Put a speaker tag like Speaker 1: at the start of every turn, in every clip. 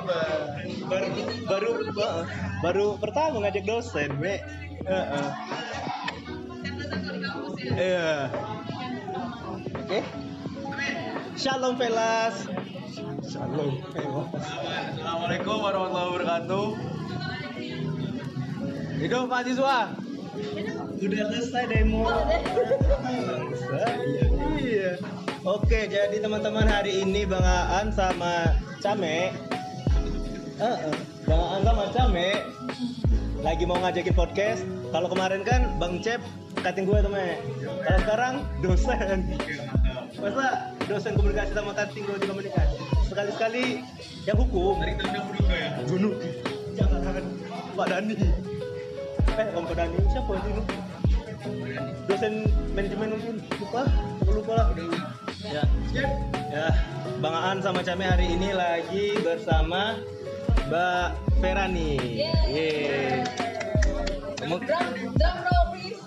Speaker 1: baru baru ba- baru pertama ngajak dosen me Heeh. iya. Oke. Shalom velas. Shalom. Velas
Speaker 2: Assalamualaikum warahmatullahi wabarakatuh. Hidup mahasiswa.
Speaker 1: udah selesai demo. Selesai, iya. Oke jadi teman-teman hari ini bang Aan sama Came Heeh, bang Aan sama Came lagi mau ngajakin podcast kalau kemarin kan bang Cep kating gue temen kalau sekarang dosen. Masa dosen komunikasi sama kating gue di komunikasi sekali-sekali yang hukum.
Speaker 2: Dari dulu ya.
Speaker 1: bunuh jangan Pak Dani. Eh Om Pak Dani siapa itu? Dosen manajemen mungkin lupa lupa lah. Ya. Ya Bang Aan sama Came hari ini lagi bersama Mbak Vera nih Yeay. Mung-
Speaker 3: Drum, drum roll please.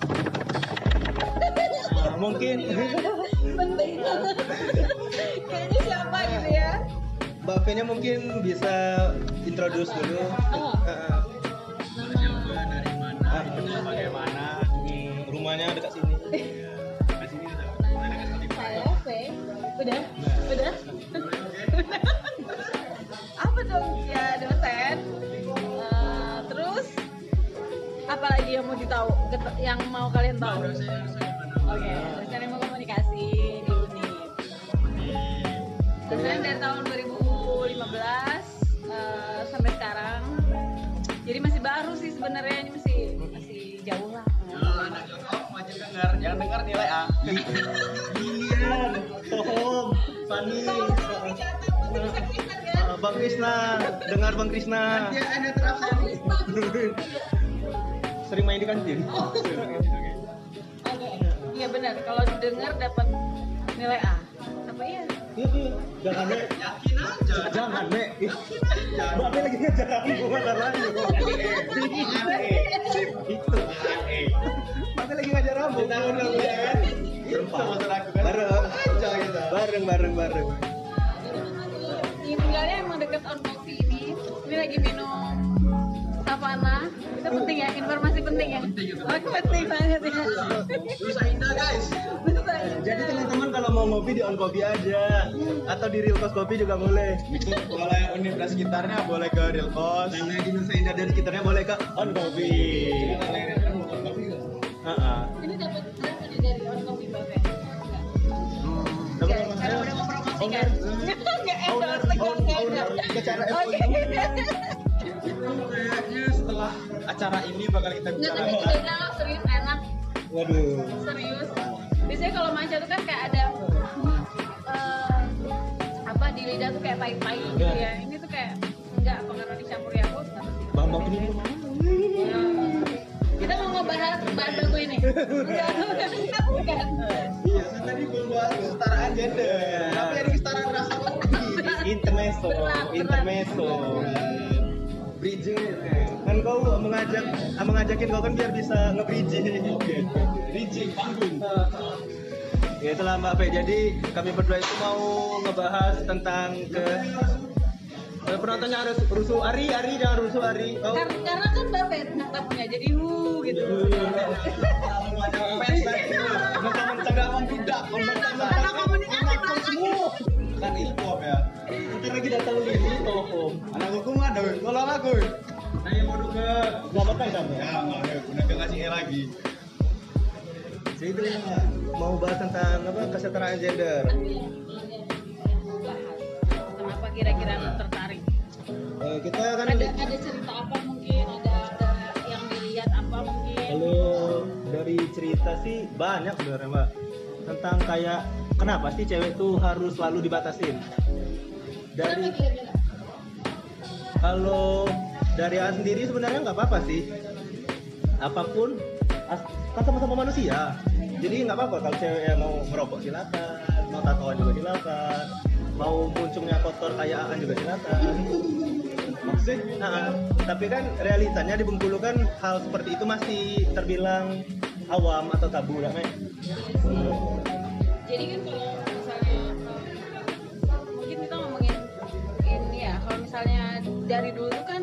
Speaker 1: mungkin
Speaker 3: Penting. Kayaknya siapa gitu ya?
Speaker 1: Mbak V nya mungkin bisa introduce dulu
Speaker 3: Oh.
Speaker 1: Ah,
Speaker 3: Nama
Speaker 2: Dari mana?
Speaker 1: ah.
Speaker 2: Bagaimana?
Speaker 1: Hmm, rumahnya dekat sini
Speaker 2: Di sini
Speaker 3: saya V. Udah?
Speaker 1: Nah.
Speaker 3: Udah? Apa dong? Ya yang mau ditahu? Yang mau kalian tahu? Oke, dosen ilmu komunikasi di Uni. Dosen dari tahun 2015 eh, sampai sekarang. Jadi masih baru sih sebenarnya ini masih masih jauh lah.
Speaker 2: wajib dengar, jangan dengar nilai A.
Speaker 1: Lilian, Tohom, Fani, Ah, Bang Krisna, dengar Bang Krisna.
Speaker 2: ada terakhir.
Speaker 1: Sering main di kantin.
Speaker 3: Oke, iya benar. Kalau dengar dapat nilai A. Apa iya?
Speaker 1: Iya, iya. Jangan Mek.
Speaker 2: Yakin aja.
Speaker 1: Jangan Mek. Ih, Mbak Mek lagi ngejar aku lagi. Itu. Mbak Mek lagi ngajar aku.
Speaker 2: Kita udah kan? Itu maksud aku kan.
Speaker 1: Bareng.
Speaker 2: Aja gitu.
Speaker 1: Bareng, bareng, bareng.
Speaker 3: Ini tinggalnya emang deket on coffee ini. Ini lagi minum savana. Itu penting ya, informasi penting ya.
Speaker 2: Penting itu.
Speaker 3: Oke, penting banget ya.
Speaker 2: Nusa Indah guys.
Speaker 1: Jadi teman-teman kalau mau ngopi di on kopi aja atau di real cost kopi juga boleh.
Speaker 2: Kalau yang universitas sekitarnya boleh ke Real Cost.
Speaker 1: Karena di Nusa Indah dan sekitarnya boleh ke on kopi.
Speaker 3: Ini dapat berapa nih dari on?
Speaker 1: Dapat
Speaker 3: Oke,
Speaker 1: apa?
Speaker 3: karena udah mempromosikan. Nggak
Speaker 1: Owner,
Speaker 3: endorse, nggak
Speaker 1: owner,
Speaker 3: endorse.
Speaker 1: owner. Bicara
Speaker 3: Oke.
Speaker 2: Kayaknya setelah acara ini bakal kita
Speaker 3: Nggak,
Speaker 2: bicara.
Speaker 3: tapi idenya serius enak.
Speaker 1: Waduh.
Speaker 3: serius biasanya kalau matcha tuh kan kayak ada eh, apa di lidah tuh kayak pahit-pahit gitu ya ini tuh kayak enggak karena dicampur Yakult nggak ngerti.
Speaker 1: Bang Bang ini
Speaker 3: Ya. kita mau ngebahas bahan baku ini enggak bukan bukan
Speaker 2: Iya, saya tadi belum bahas kesetaraan gender. Tapi ada kesetaraan rasa
Speaker 1: intermezzo,
Speaker 3: berat.
Speaker 1: intermezzo. Bridging kan kau mengajak mengajakin kau kan biar bisa nge-bridging.
Speaker 2: Bridging panggung.
Speaker 1: Ya itulah Mbak P. Jadi kami berdua itu mau ngebahas tentang ke Eh, penontonnya harus rusuh Ari, Ari jangan rusuh Ari. Oh.
Speaker 3: Kar- karena kan mbak Fet nggak punya jadi hu gitu
Speaker 2: Mentang-mentang gak membudak,
Speaker 3: karena komunikasi bahasanya
Speaker 2: Kan ilmu ya.
Speaker 1: Ntar lagi datang lagi toh.
Speaker 2: Anak hukum ada, tolong aku. Saya mau ke
Speaker 1: Selamatkan kamu.
Speaker 2: Ya, nggak ada, ngasih E lagi.
Speaker 1: Jadi itu mau bahas tentang apa kesetaraan gender.
Speaker 3: bahas kenapa kira-kira tertarik
Speaker 1: Eh, kita kan
Speaker 3: ada ada cerita apa mungkin ada ada yang dilihat apa mungkin
Speaker 1: kalau dari cerita sih banyak sebenarnya Mbak tentang kayak kenapa sih cewek tuh harus selalu dibatasin? Dari kalau dari A sendiri sebenarnya nggak apa-apa sih. Apa pun kan sama-sama manusia. Jadi nggak apa-apa kalau cewek yang mau merokok silakan mau tatoan juga silakan mau muncungnya kotor kayak Aan juga silakan. Maksudnya nah, tapi kan realitanya di Bengkulu kan hal seperti itu masih terbilang awam atau tabu Mek?
Speaker 3: Jadi kan kalau misalnya eh, mungkin kita ngomongin ini ya kalau misalnya dari dulu tuh kan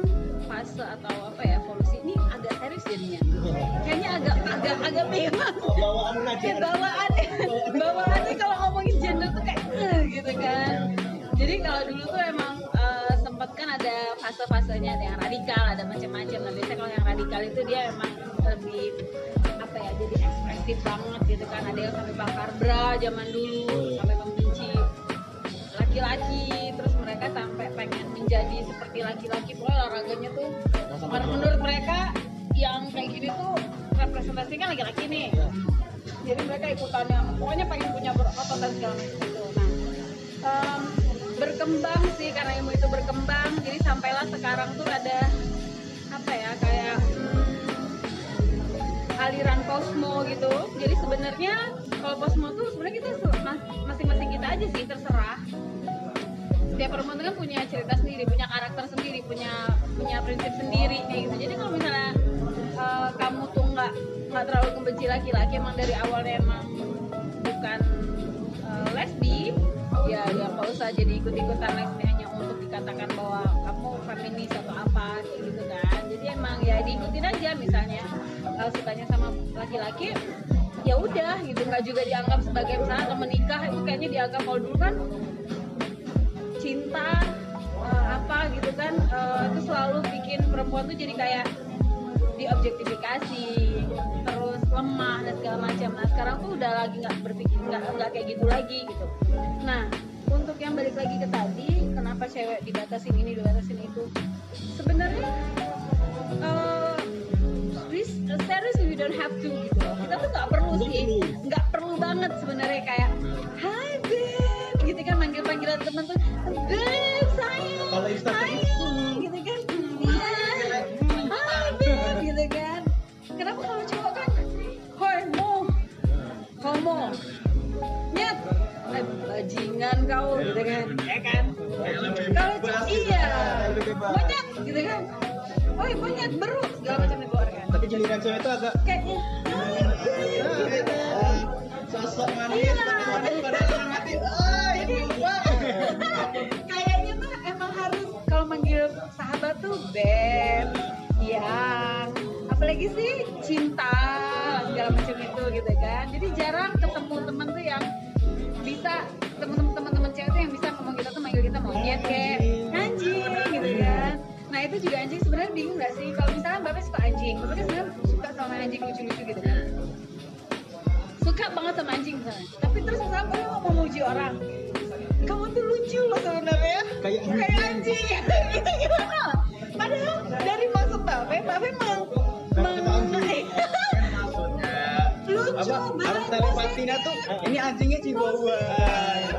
Speaker 3: fase atau apa ya evolusi ini agak serius jadinya. Kayaknya agak agak agak memang
Speaker 1: bawaan aja
Speaker 3: bawaan bawaannya kalau ngomongin gender tuh kayak "Eh," gitu kan. Jadi kalau dulu tuh emang eh, sempet kan ada fase-fasenya ada yang radikal ada macam-macam. Nah biasanya kalau yang radikal itu dia emang lebih ekspresif banget gitu kan. Ada yang sampai bakar bra zaman dulu sampai membenci laki-laki. Terus mereka sampai pengen menjadi seperti laki-laki. Pokoknya olahraganya tuh menurut menurut mereka yang kayak gini tuh representasikan laki-laki nih. Jadi mereka ikutannya pokoknya pengen punya berotot dan segala macam itu nah em, berkembang sih karena ilmu itu berkembang. Jadi sampailah sekarang tuh ada apa ya kayak hmm, aliran kosmo gitu jadi sebenarnya kalau kosmo tuh sebenarnya kita masing-masing kita aja sih terserah setiap perempuan itu kan punya cerita sendiri, punya karakter sendiri, punya punya prinsip sendiri kayak gitu. Jadi kalau misalnya eh, kamu tuh nggak nggak terlalu membenci laki-laki, emang dari awalnya emang bukan eh, lesbi, ya ya nggak usah jadi ikut-ikutan lesbi hanya untuk dikatakan bahwa kamu feminis atau apa gitu kan. Jadi emang ya diikutin aja misalnya kalau sukanya sama laki-laki ya udah gitu. Nggak juga dianggap sebagai misalnya atau menikah itu kayaknya dianggap kalau dulu kan cinta eh, apa gitu kan eh, itu selalu bikin perempuan tuh jadi kayak diobjektifikasi terus lemah dan segala macam. Nah sekarang tuh udah lagi nggak berpikir nggak nggak kayak gitu lagi gitu. Nah untuk yang balik lagi ke tadi kenapa cewek dibatasin ini dibatasin itu? Sebenarnya eh this serious we don't have to gitu. Kita tuh nggak perlu sih nggak perlu. banget sebenarnya kayak hai babe gitu kan manggil panggilan temen tuh babe sayang sayang gitu. kan iya hai babe gitu kan. Kenapa kalau cowok kan hoi mo homo nyet eh, bajingan kau gitu kan
Speaker 1: giliran cewek itu agak
Speaker 3: kayaknya gitu kan
Speaker 2: sosok
Speaker 3: Iya.
Speaker 2: manis padahal dalam hati ah gua
Speaker 3: kayaknya tuh emang harus kalau manggil sahabat tuh beb yang apalagi sih cinta segala macam itu gitu kan jadi jarang ketemu temen tuh yang bisa temen-temen teman-teman cewek tuh yang bisa ngomong kita tuh manggil kita monyet kayak gitu kan nah itu juga anjing sebenarnya bingung gak sih? Kalau misalnya bapak suka anjing bapak kan sebenarnya suka sama anjing lucu-lucu gitu kan? Suka banget sama anjing misalnya. Tapi terus misalnya bapak mau memuji orang? Kamu tuh lucu loh sebenarnya.
Speaker 1: Kayak
Speaker 3: kayak anjing. Itu gimana padahal dari maksud bapak bapak mau lucu
Speaker 2: apa? Harus telepatinya tuh ini anjingnya Chihuahua.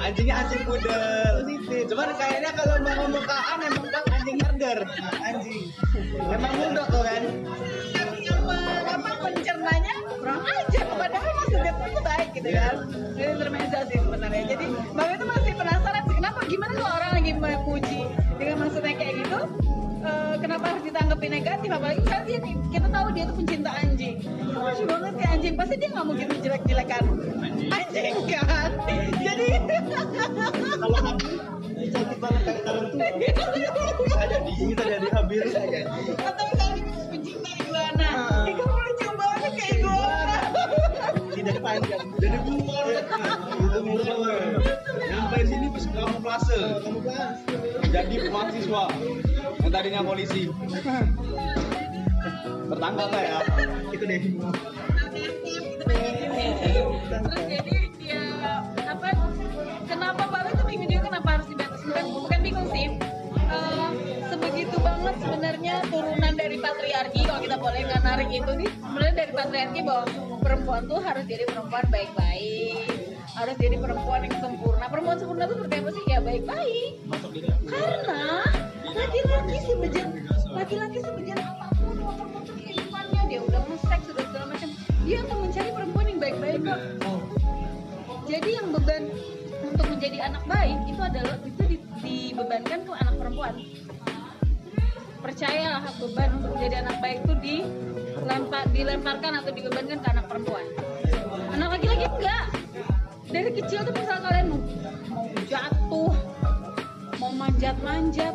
Speaker 2: Anjingnya anjing pudel. Cuman kayaknya kalau mau ngomong kaan emang kan anjing herder anjing. Emang muda tuh kan.
Speaker 3: Apa pencernanya kurang ajar. Padahal maksudnya tuh baik gitu kan. Jadi intermezzo sih sebenarnya. Jadi bapak itu masih penasaran sih kenapa gimana kalau orang lagi memuji dengan maksudnya kayak gitu eh, kenapa harus ditanggapi negatif? Apalagi misalnya dia kita tahu dia tuh pencinta anjing. Lucu banget anjing pasti dia nggak mungkin jelek-jelekan anjing kan? Jadi
Speaker 1: kalau aku cantik banget kayak kalian tuh bisa jadi bisa jadi habis
Speaker 3: atau misalnya dia pencinta iguana Ih, kamu lucu banget kayak iguana.
Speaker 1: Tidak panjang
Speaker 2: jadi bumor. Itu bumor. Sampai sini pas kamu klase
Speaker 1: kamu
Speaker 2: jadi mahasiswa. Yang tadinya polisi. Tertangkap lah ya?
Speaker 1: Itu deh
Speaker 3: terus jadi dia apa kenapa bapak tuh bingung juga kenapa harus dibatasi bukan bukan bingung sih sebegitu banget sebenarnya turunan dari patriarki kalau kita boleh nggak narik itu nih sebenarnya dari patriarki bahwa perempuan tuh harus jadi perempuan baik-baik harus jadi perempuan yang sempurna perempuan sempurna tuh seperti sih ya baik-baik karena laki-laki sebejat laki-laki sebejat apa pun motor-motor kehidupannya dia udah nge-seks udah segala macam dia akan mencari perempuan yang baik-baik kok jadi yang beban untuk menjadi anak baik itu adalah itu di- dibebankan ke anak perempuan. Percayalah beban untuk menjadi anak baik itu dilempar dilemparkan atau dibebankan ke anak perempuan. Anak laki-laki enggak. Dari kecil tuh misal kalian mau, mau jatuh mau manjat-manjat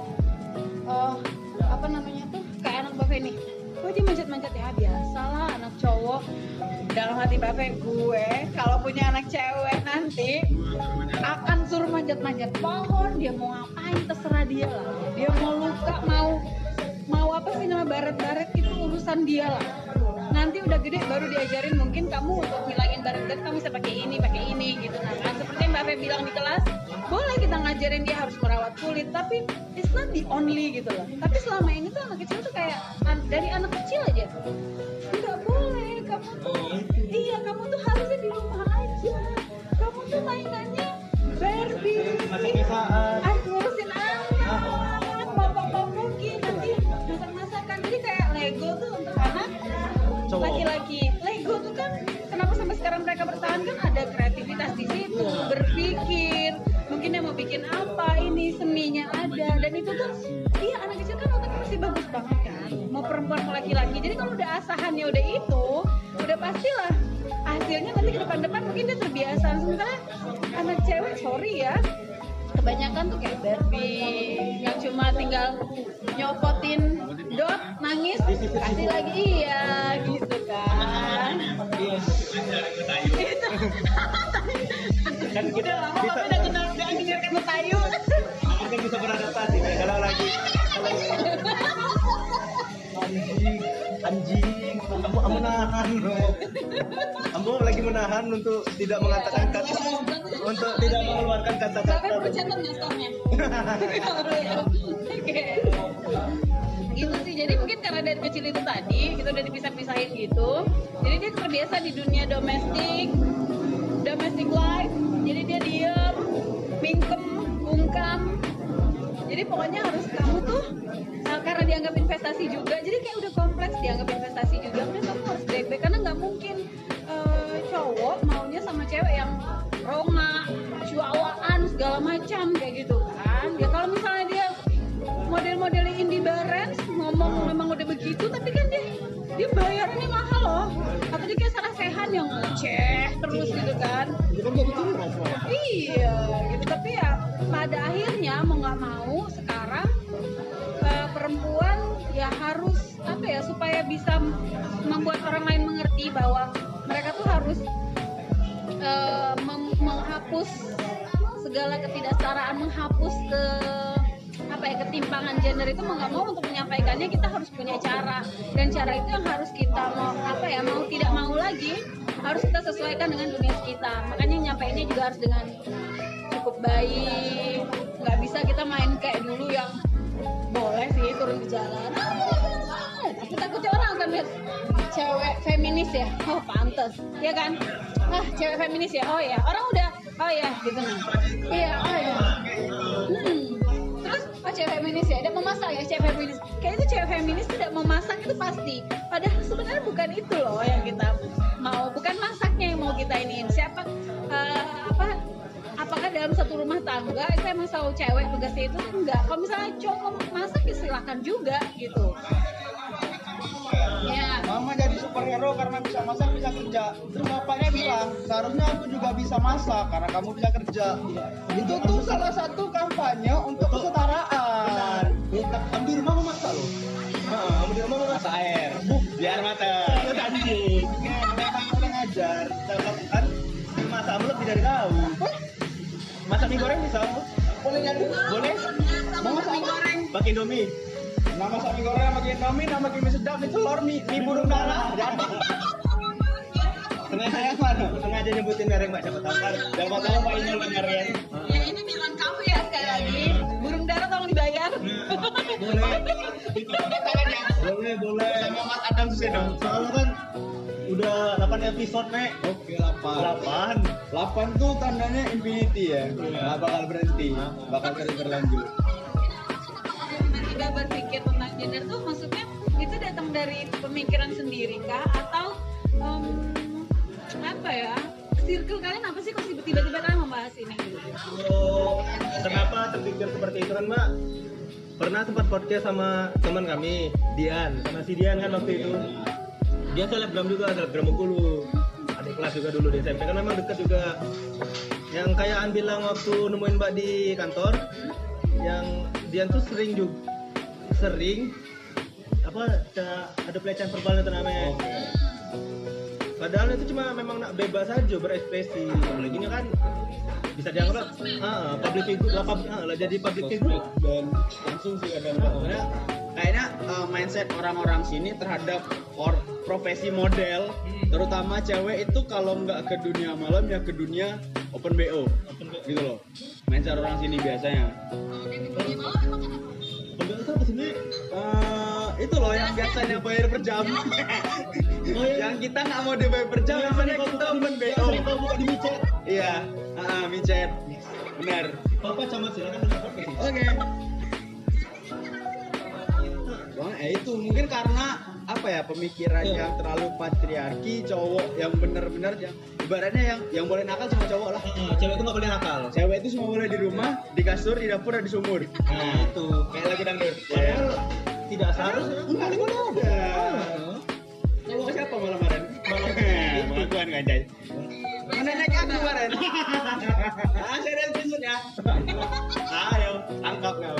Speaker 3: oh apa namanya tuh kayak anak Mbak Feni kok dia manjat-manjat ya biasalah anak cowok. Dalam hati Mbak Feni gue kalau punya anak cewek nanti akan suruh manjat-manjat pohon dia mau ngapain terserah dia lah. Dia mau luka mau mau apa sih nama baret-baret itu urusan dia lah. Nanti udah gede baru diajarin mungkin kamu untuk ngilangin baret-baret kamu bisa pakai ini pakai ini gitu nah kan seperti yang Mbak Fe bilang di kelas boleh kita ngajarin dia harus merawat kulit tapi it's not the only gitu loh. Tapi selama ini tuh anak kecil tuh kayak an- dari anak kecil aja. Nggak boleh kamu tuh iya kamu tuh harusnya di rumah aja. Kamu tuh mainannya Barbie.
Speaker 1: Masak-masakan.
Speaker 3: ah ngurusin anak. Bapak mungkin nanti masak-masakan. Jadi kayak Lego tuh untuk anak laki-laki Lego sekarang mereka bertahan kan ada kreativitas di situ berpikir mungkin dia mau bikin apa ini seninya ada. Dan itu tuh iya anak kecil kan otaknya masih bagus banget kan. Mau perempuan mau laki-laki. Jadi kalau udah asahannya udah itu udah pastilah hasilnya nanti ke depan-depan mungkin dia terbiasa. Sementara anak cewek sorry ya kebanyakan tuh kayak Barbie yang cuma tinggal nyopotin dot nangis kasih lagi iya gitu kan. Itu
Speaker 1: kan kita
Speaker 3: lama
Speaker 1: bisa
Speaker 3: tapi udah kenal udah ketemu tayu.
Speaker 1: Kita bisa beradaptasi kalau lagi kalau anjing anjing kamu kamu nahan. Bro lagi menahan untuk tidak mengatakan kata untuk tidak mengeluarkan kata-kata.
Speaker 3: Bercatat ngestornya oke. Gitu sih. Jadi mungkin karena dari kecil itu tadi kita udah dipisah-pisahin gitu. Jadi dia terbiasa di dunia domestik domestic life. Jadi dia diem mingkem bungkam jadi pokoknya harus kamu tuh uh, karena dianggap investasi juga jadi kayak udah kompleks dianggap investasi juga udah kamu harus baik-baik karena nggak mungkin uh, cowok maunya sama cewek yang ronga cuawaan segala macam kayak gitu kan ya kalau misalnya dia model-model indie barens ngomong memang udah begitu tapi kan dia dia bayarannya mahal loh atau dia kayak Sarah Sehan yang ngeceh terus gitu kan
Speaker 1: kan.
Speaker 3: Iya, gitu. Tapi ya pada akhirnya mau nggak mau sekarang eh, perempuan ya harus apa ya supaya bisa membuat orang lain mengerti bahwa mereka tuh harus mem- menghapus segala ketidaksetaraan, menghapus ke apa ya ketimpangan gender itu mau nggak mau untuk menyampaikannya kita harus punya cara. Dan cara itu yang harus kita mau apa ya mau tidak mau lagi harus kita sesuaikan dengan dunia sekitar. Makanya nyampainya juga harus dengan cukup baik. Nggak bisa kita main kayak dulu yang boleh sih turun ke jalan. "Ah, tapi takutnya orang akan lihat cewek feminis ya. Oh pantas ya kan? Ah cewek feminis ya. Oh ya orang udah oh ya gitu. Nah iya oh ya hmm. terus oh cewek feminis ya. Dia mau masak ya cewek feminis. Kayak itu cewek feminis tidak mau masak itu pasti. Padahal sebenarnya bukan itu loh yang kita mau. Bukan masaknya yang mau kita iniin. Siapa eh, apa apakah dalam satu rumah tangga itu emang selalu cewek tugasnya itu enggak kalau misalnya cowok mau masak ya silakan juga gitu ya
Speaker 2: Mama jadi superhero karena bisa masak bisa kerja. Terus bapaknya bilang seharusnya aku juga bisa masak karena kamu bisa kerja. Itu tuh salah satu kampanye untuk kesetaraan.
Speaker 1: Benar. Goreng? Bu?
Speaker 2: Boleh jadi?
Speaker 1: Boleh?
Speaker 2: Mau masak apa?
Speaker 1: Pakai Indomie.
Speaker 2: Nama masak mie goreng sama Indomie, nama mie sedap itu telur mie, mie burung dara.
Speaker 1: Sengaja yang mana? Sengaja nyebutin merek Mbak siapa tahu kan. Siapa tahu Pak Inul dengar kan.
Speaker 3: ya ini bilang kamu ya sekali lagi burung dara tolong dibayar
Speaker 1: Boleh. Boleh, boleh.
Speaker 2: Sama Mas Adam dong.
Speaker 1: Soalnya kan udah 8 episode, Mek.
Speaker 2: Oke, 8.
Speaker 1: 8.
Speaker 2: 8 tuh tandanya infinity ya. Nggak bakal berhenti, bakal terus berlanjut.
Speaker 3: tiba-tiba berpikir tentang gender tuh maksudnya itu datang dari pemikiran sendiri kah atau em, apa ya circle kalian apa sih kok tiba-tiba kalian membahas ini
Speaker 1: Oh, kenapa terpikir seperti itu kan Mbak? Pernah sempat podcast sama teman kami, Dian, sama si Dian kan waktu itu. Dia selebgram juga, selebgram Bengkulu. Adik kelas juga dulu di SMP kan memang dekat juga. Yang kayak An bilang waktu nemuin Mbak di kantor, yang Dian tuh sering juga sering apa ada, ada pelecehan verbal itu namanya. Padahal itu cuma memang nak bebas aja berekspresi. Apalagi ini kan bisa dianggap ah, public figure lah, pub- ah, lah jadi public figure
Speaker 2: dan langsung sih kadang Karena kayaknya uh, mindset orang-orang sini terhadap or profesi model terutama cewek itu kalau nggak ke dunia malam ya ke dunia open bo gitu loh. Mindset orang sini biasanya.
Speaker 1: Pembantu itu apa sih?
Speaker 2: Eh, itu loh yang biasanya bayar per jam. Yang kita nggak mau dibayar per jam biasanya kita open bo
Speaker 1: Kalau buka di micet
Speaker 2: iya. Ah micet benar.
Speaker 1: Papa camat silakan.
Speaker 2: Oke. Eh itu mungkin karena apa ya pemikiran
Speaker 1: Iya.
Speaker 2: yang terlalu patriarki cowok yang benar-benar yang ibaratnya yang yang boleh nakal cuma cowok lah.
Speaker 1: Ah, cewek itu nggak boleh nakal
Speaker 2: Cewek itu semua boleh di rumah, di kasur, di dapur, dan di sumur.
Speaker 1: nah itu
Speaker 2: Kayak lagi dangdut.
Speaker 1: padahal tidak seharusnya
Speaker 2: Enggak mana ada. Cowok siapa malam kemarin? Malam pengakuan ganjai. Mana naik aku kemarin? ah, saya screenshot ya. Ayo, tangkap kau.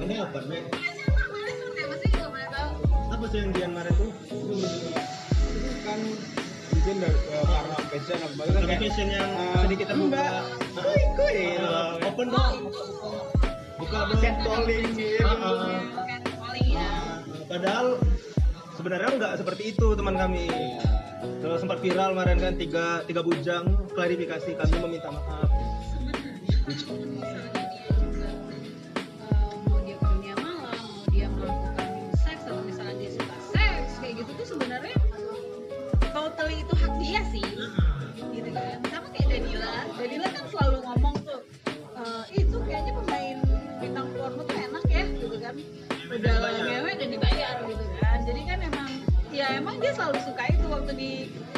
Speaker 1: ini apa Nek?
Speaker 3: Apa sih
Speaker 1: yang Dian Maret tuh?
Speaker 2: Kan mungkin dari eh, karena passion apa kan kayak
Speaker 1: fashion yang
Speaker 2: eh,
Speaker 1: sedikit terbuka.
Speaker 2: Enggak. kuy kuy
Speaker 1: Ah, open dong. buka dong.
Speaker 2: Catcalling gitu.
Speaker 1: Ah, ah.
Speaker 3: Paling ya.
Speaker 1: padahal sebenarnya nggak seperti itu teman kami. Terus sempat viral kemarin kan tiga tiga bujang klarifikasi kami meminta maaf
Speaker 3: totally itu hak dia sih, gitu kan. Sama kayak Danila, Danila kan selalu ngomong tuh eh, itu kayaknya pemain bintang porno tuh enak ya, gitu kan. Udah ngewe dan dibayar gitu kan. Jadi kan emang ya emang dia selalu suka itu waktu di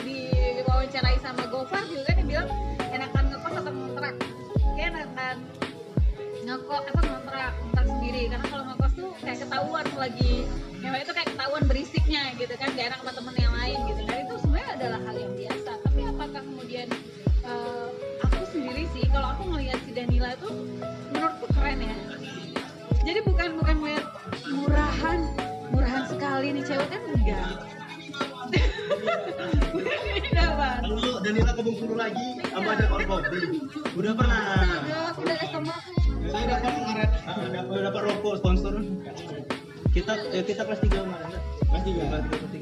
Speaker 3: di wawancarai sama Gofar juga kan dia bilang enakan ngekos atau ngontrak? Kayak enakan ngekos apa ngontrak ngontrak sendiri. Karena kalau ngekos tuh kayak ketahuan lagi. Ngewe itu kayak ketahuan berisiknya gitu kan. Gak enak sama temen yang lain gitu Dulu Danila
Speaker 1: ke Bungkulu lagi sama ada Om Bobby. Udah pernah.
Speaker 3: Udah udah, udah.
Speaker 1: Saya dapat ngaret. Dapat dapat rokok sponsor. Kita eh, kita kelas 3 kemarin. Kelas 3. Kelas
Speaker 3: 3.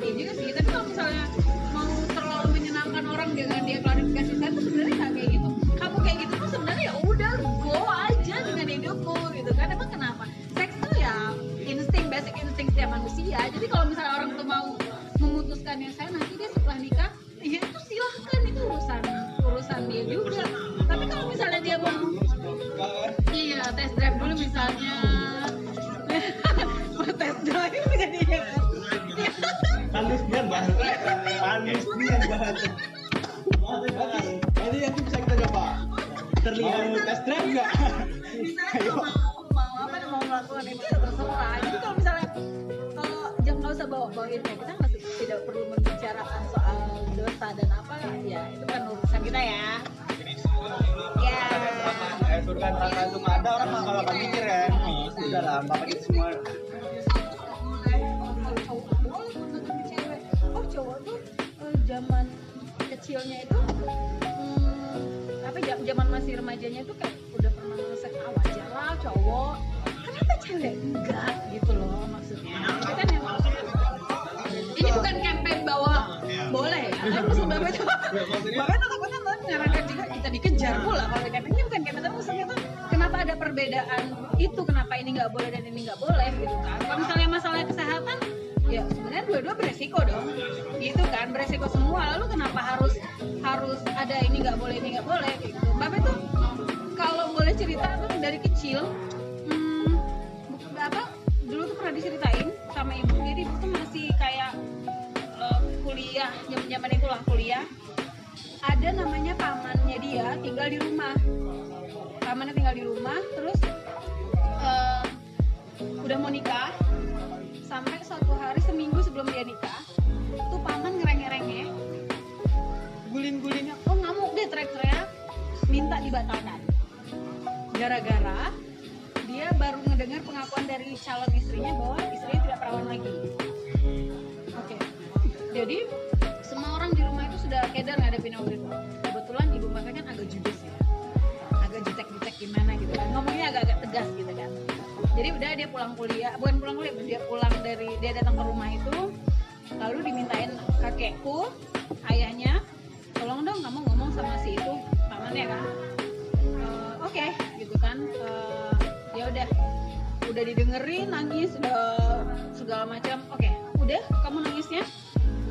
Speaker 3: Terserah dia juga sih tapi kalau misalnya mau terlalu menyenangkan orang dengan dia klarifikasi saya tuh sebenarnya nggak kayak gitu. Kamu kayak gitu tuh sebenarnya ya udah go aja dengan hidupmu gitu kan. Emang kenapa? Seks tuh ya insting basic insting setiap manusia. Jadi kalau misalnya orang nanti
Speaker 2: nanti bisa kita coba
Speaker 1: terlihat
Speaker 2: mau tes drive nggak
Speaker 3: Misalnya mau apa mau melakukan itu ya terserah. Jadi kalau misalnya kalau jangan nggak usah bawa bawain kayak kita nggak tidak perlu membicarakan soal dosa dan apa ya itu kan urusan kita ya. Ya.
Speaker 2: eh surga neraka itu nggak ada orang mah kalau akan mikir ya sudah lah bapak kita semua
Speaker 3: zaman kecilnya itu hmm, apa zaman masih remajanya itu kayak udah pernah seks ah, wajar lah cowok. Kenapa cewek enggak gitu loh maksudnya? Itu kan yang ini bukan campaign bahwa boleh ya. Tapi maksud bapak itu itu takutnya tuh menyarankan juga kita dikejar pula kalau campaign ini bukan campaign tapi maksudnya tuh kenapa ada perbedaan itu kenapa ini nggak boleh dan ini nggak boleh gitu kan kalau misalnya masalah kesehatan ya sebenarnya dua-dua beresiko dong. Gitu kan beresiko semua. Lalu kenapa harus harus ada ini nggak boleh ini nggak boleh gitu. Bapak itu kalau boleh cerita tuh dari kecil hmm, apa dulu tuh pernah diceritain sama ibu. Jadi ibu tuh masih kayak eh, kuliah zaman zaman itulah kuliah. Ada namanya pamannya dia tinggal di rumah. Pamannya tinggal di rumah terus eh, udah mau nikah sampai suatu hari seminggu sebelum dia nikah tuh paman ngereng-ngerengnya guling-gulingnya oh ngamuk deh teriak-teriak minta dibatalkan. Gara-gara dia baru ngedengar pengakuan dari calon istrinya bahwa istrinya tidak perawan lagi. Oke jadi semua orang di rumah itu sudah kedar ngadepin hal itu. Kebetulan ibu mereka kan agak judes ya agak jutek-jutek gimana gitu kan ngomongnya agak-agak tegas gitu kan jadi udah dia pulang kuliah bukan pulang kuliah dia pulang dari dia datang ke rumah itu lalu dimintain kakekku ayahnya tolong dong kamu ngomong sama si itu pamannya kan. Eh, oke gitu kan. Eh, ya udah. Udah didengerin nangis udah segala macam. Oke udah kamu nangisnya.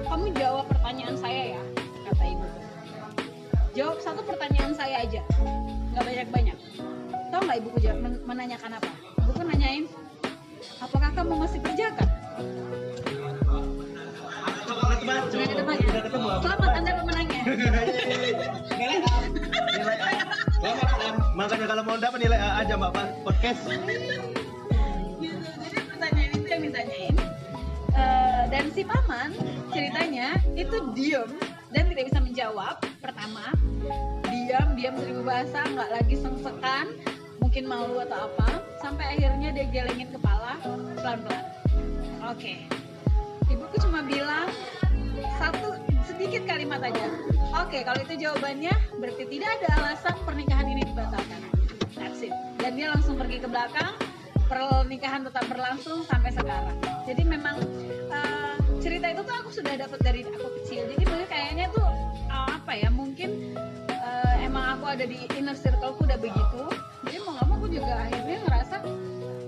Speaker 3: Kamu jawab pertanyaan saya ya kata ibu. Jawab satu pertanyaan saya aja nggak banyak banyak tahu nggak ibuku jawab men- menanyakan apa ibuku nanyain apakah kamu masih ketemu ya? Selamat anda pemenangnya
Speaker 1: Nilai A. Nilai A. Makanya kalau mau dapat nilai A aja Mbak podcast.
Speaker 3: gitu jadi pertanyaan itu yang ditanyain Eh, dan si paman ceritanya itu diem dan tidak bisa menjawab pertama diam diam seribu bahasa nggak lagi sengsekan mungkin malu atau apa sampai akhirnya dia gelengin kepala pelan pelan oke. Ibuku cuma bilang satu sedikit kalimat aja. Oke kalau itu jawabannya berarti tidak ada alasan pernikahan ini dibatalkan. That's it. Dan dia langsung pergi ke belakang pernikahan tetap berlangsung sampai sekarang. Jadi memang eh, cerita itu tuh aku sudah dapat dari aku kecil. Jadi kayaknya tuh eh, apa ya mungkin eh, emang aku ada di inner circleku udah begitu jadi mau nggak mau aku juga akhirnya ngerasa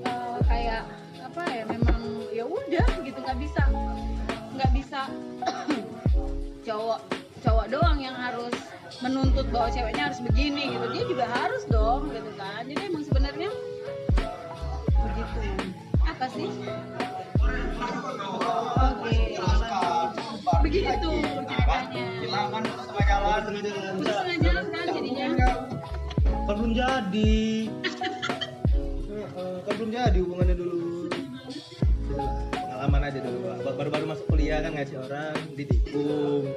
Speaker 3: eh, kayak apa ya memang ya udah gitu nggak bisa nggak bisa cowok cowok doang yang harus menuntut bahwa ceweknya harus begini gitu. Dia juga harus dong gitu kan. Jadi emang sebenarnya begitu. Apa sih? Oke. Begitu ceritanya.
Speaker 2: Silakan setengah jalan.
Speaker 3: setengah jalan Kan
Speaker 1: belum jadi. Heeh, kan belum jadi hubungannya dulu. Pengalaman aja dulu. Baru-baru masuk kuliah kan ngasih orang ditikung.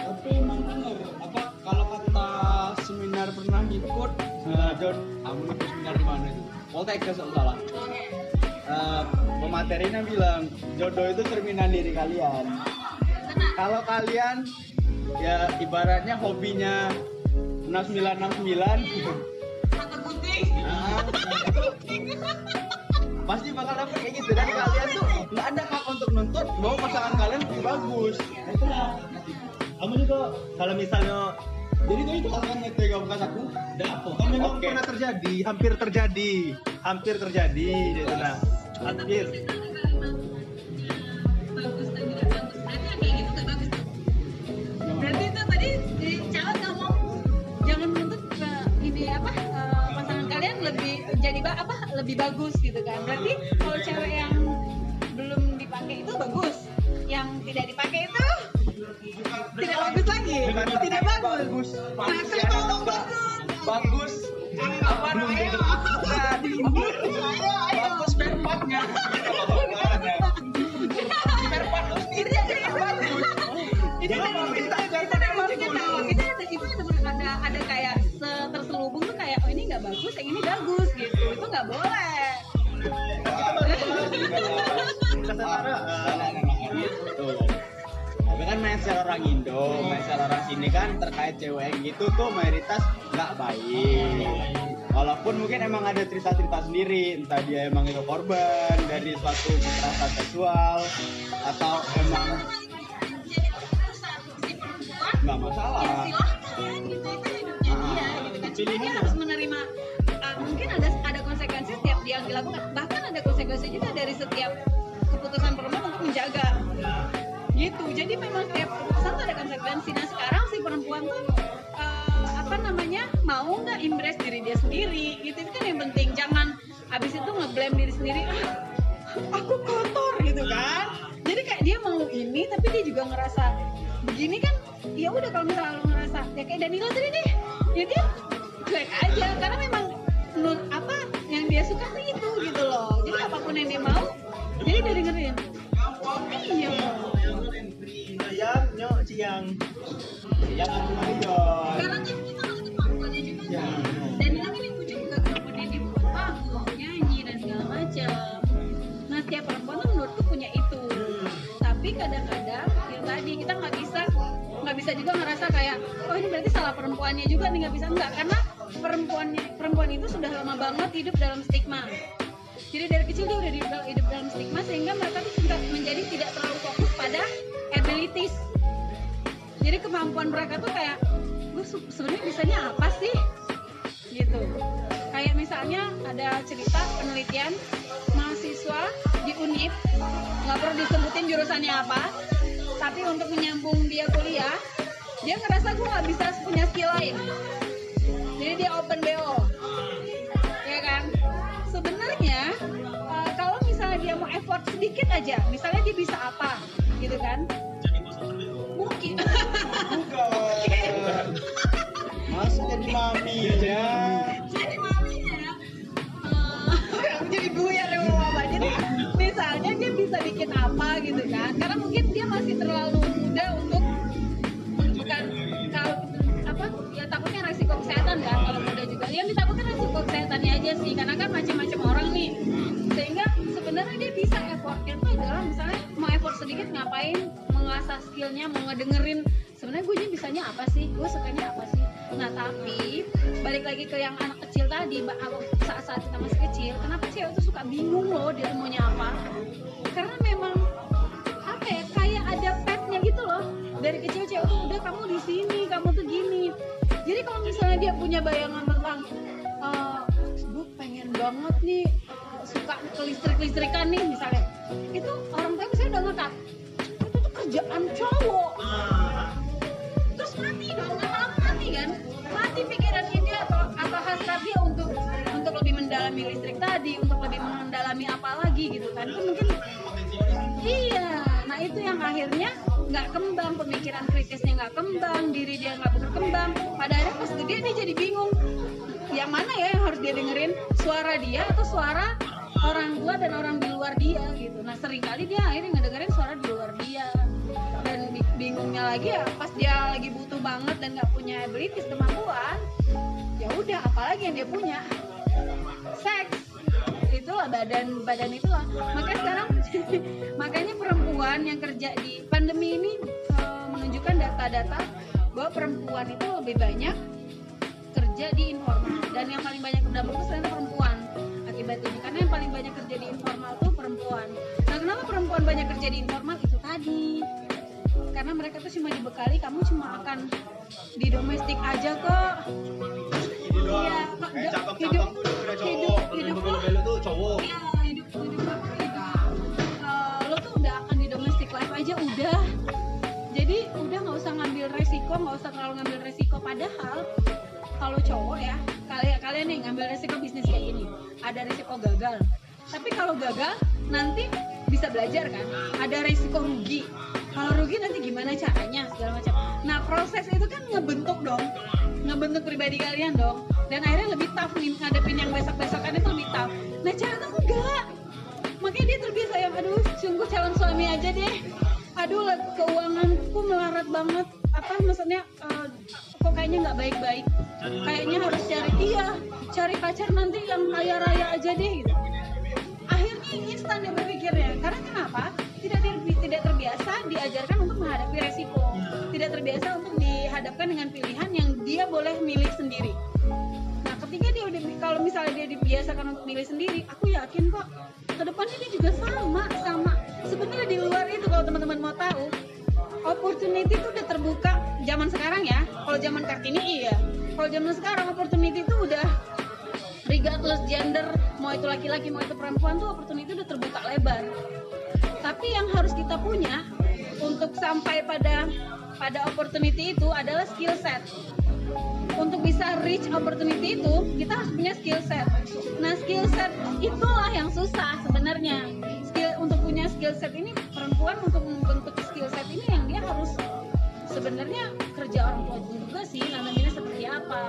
Speaker 2: Tapi emang bener apa kalau kata seminar pernah ngikut nah, John, kamu ikut seminar di mana itu? Poltekkes kalau salah.
Speaker 3: oke
Speaker 2: Eh, pematerinya bilang jodoh itu cerminan diri kalian. Kalau kalian ya ibaratnya hobinya 6969
Speaker 3: mata putih.
Speaker 2: Nah, pasti bakal dapet kayak gitu. Dan kalian tuh nggak ada hak untuk nuntut bahwa pasangan kalian lebih bagus. Nah, itulah.
Speaker 1: Kamu juga kalau misalnya
Speaker 2: jadi tuh itu kalian ngetega bukan aku.
Speaker 1: Dapo, kan memang
Speaker 2: Oke.
Speaker 1: pernah terjadi, hampir terjadi, hampir terjadi, gitu nah, hampir.
Speaker 3: Lebih jadi ba- apa lebih bagus gitu kan. Berarti kalau cewek yang belum dipakai itu bagus yang tidak dipakai itu tidak bagus lagi. Tidak bagus.
Speaker 2: Bagus
Speaker 3: Nah, kalau
Speaker 2: bagus. Apa namanya? Bagus. Part lu sendiri. Aja yang bagus
Speaker 3: itu
Speaker 2: Jangan
Speaker 3: kan
Speaker 2: minta
Speaker 3: kita kita ada ada ada ada kayak kayak oh ini nggak bagus yang ini bagus gitu itu nggak boleh.
Speaker 2: Tapi kan mindset orang Indo, mindset orang sini kan terkait cewek gitu tuh mayoritas nggak baik. Walaupun mungkin emang ada cerita-cerita sendiri, entah dia emang itu korban dari suatu kekerasan seksual atau emang nggak masalah.
Speaker 3: ya silahkan dilakukan bahkan ada konsekuensi juga dari setiap keputusan perempuan untuk menjaga. Gitu. Jadi memang setiap keputusan ada konsekuensi. Nah sekarang si perempuan tuh uh, apa namanya mau nggak impress diri dia sendiri? Gitu. Itu kan yang penting. Jangan habis itu ngeblame diri sendiri. Ah aku kotor gitu kan? Jadi kayak dia mau ini tapi dia juga ngerasa begini kan ya udah kalau misalnya lu ngerasa ya kayak Danila tadi deh. Ya dia cuek aja. Karena memang menurut apa yang dia suka tuh itu gitu loh. Jadi apa pun yang dia mau jadi dia dengerin. Iya.
Speaker 1: Yang nyok ciang. Yang aku
Speaker 3: kan kita ngerti kemampuannya juga
Speaker 1: Ya.
Speaker 3: dan itu kan lucu juga kemampuannya dia buat lagu nyanyi dan segala macam nah setiap perempuan tuh menurutku punya itu. Tapi kadang-kadang yang tadi kita nggak bisa nggak bisa juga ngerasa kayak oh ini berarti salah perempuannya juga nih nggak bisa. Enggak karena perempuannya perempuan itu sudah lama banget hidup dalam stigma. Jadi dari kecil dia udah hidup, hidup dalam stigma sehingga mereka tuh sudah menjadi tidak terlalu fokus pada abilities. Jadi kemampuan mereka tuh kayak gue se- sebenarnya bisanya apa sih? Gitu. Kayak misalnya ada cerita penelitian mahasiswa di UNIF nggak perlu disebutin jurusannya apa tapi untuk menyambung dia kuliah dia ngerasa gue nggak bisa punya skill lain jadi dia open BO ya kan? Sebenarnya eh, kalau misalnya dia mau effort sedikit aja misalnya dia bisa apa gitu kan? Mungkin.
Speaker 1: Bukan. Masuk jadi mami ya.
Speaker 3: jadi maminya eh, aku jadi buyar ya bapak jadi misalnya dia bisa bikin apa gitu kan? Karena mungkin dia masih terlalu resiko kesehatan kan kalau muda juga. Yang ditakutkan resiko kesehatannya aja sih karena kan macam-macam orang nih. Sehingga sebenarnya dia bisa effortnya tuh adalah misalnya mau effort sedikit ngapain mengasah skillnya mau ngedengerin. Sebenarnya gue bisanya apa sih? Gue sukanya apa sih? Nah tapi balik lagi ke yang anak kecil tadi mbak aku saat-saat kita masih kecil kenapa cewek tuh suka bingung loh dia maunya apa? Karena memang apa ya kayak ada petnya gitu loh. Dari kecil cewek tuh udah kamu di sini kamu tuh gini jadi kalau misalnya dia punya bayangan tentang eh, gue pengen banget nih eh, suka ke listrik-listrikan nih misalnya itu orang tua misalnya udah ngekat itu tuh kerjaan cowok. Terus mati dong lama-lama mati kan? Mati pikirannya dia atau atau hasrat dia untuk untuk lebih mendalami listrik tadi untuk lebih mendalami apa lagi gitu kan? Itu mungkin iya nah itu yang akhirnya nggak kembang pemikiran kritisnya nggak kembang diri dia nggak berkembang. Pada akhirnya pas gede dia jadi bingung yang mana ya yang harus dia dengerin? Suara dia atau suara orang tua dan orang di luar dia gitu. Nah sering kali dia akhirnya ngedengerin suara di luar dia. Dan bi- bingungnya lagi ya pas dia lagi butuh banget dan nggak punya abilities kemampuan ya udah apalagi yang dia punya? Seks itulah badan badan itulah. Makanya sekarang makanya perempuan yang kerja di pandemi ini eh, menunjukkan data-data bahwa perempuan itu lebih banyak kerja di informal. Dan yang paling banyak terdampak itu ternyata perempuan akibat ini. Karena yang paling banyak kerja di informal tuh perempuan. Nah kenapa perempuan banyak kerja di informal? Itu tadi. Karena mereka tuh cuma dibekali kamu cuma akan di domestik aja kok iya
Speaker 1: Kayak
Speaker 3: hidup
Speaker 1: cakep-cakep tuh udah cowok.
Speaker 3: hidup
Speaker 1: Kalau yang
Speaker 3: hidup lo
Speaker 1: belu-belu tuh cowok.
Speaker 3: Iya, hidup hidup apa hidup. Eh, lo tuh udah akan di domestic life aja udah. Jadi udah nggak usah ngambil resiko nggak usah terlalu ngambil resiko. Padahal kalau cowok ya kalian kalian nih ngambil resiko bisnis kayak gini ada resiko gagal. Tapi kalau gagal nanti bisa belajar kan? Ada resiko rugi kalau rugi nanti gimana caranya? Segala macam. Nah proses itu kan ngebentuk dong. Ngebentuk pribadi kalian dong. Dan akhirnya lebih tough nih ngadepin yang besok-besokan itu lebih tough. Nah cewek tuh enggak. Makanya dia terbiasa yang aduh sungguh calon suami aja deh. Aduh keuanganku melarat banget. Apa maksudnya eh, kok kayaknya nggak baik-baik? Kayaknya harus cari iya cari pacar nanti yang kaya raya aja deh gitu. Akhirnya instan dia berpikirnya. Karena kenapa diajarkan untuk menghadapi resiko. Tidak terbiasa untuk dihadapkan dengan pilihan yang dia boleh milih sendiri. Nah ketika dia udah kalau misalnya dia dibiasakan untuk milih sendiri aku yakin kok ke depannya dia juga sama sama. Sebenarnya di luar itu kalau teman-teman mau tahu opportunity itu udah terbuka zaman sekarang ya. Kalau zaman kartini iya. Kalau zaman sekarang opportunity itu udah regardless gender mau itu laki-laki mau itu perempuan tuh opportunity udah terbuka lebar. Tapi yang harus kita punya untuk sampai pada pada opportunity itu adalah skill set. Untuk bisa reach opportunity itu, kita harus punya skill set. Nah, skill set itulah yang susah sebenarnya. Skill untuk punya skill set ini perempuan untuk membentuk skill set ini yang dia harus sebenarnya kerja orang tua juga sih, namanya seperti apa.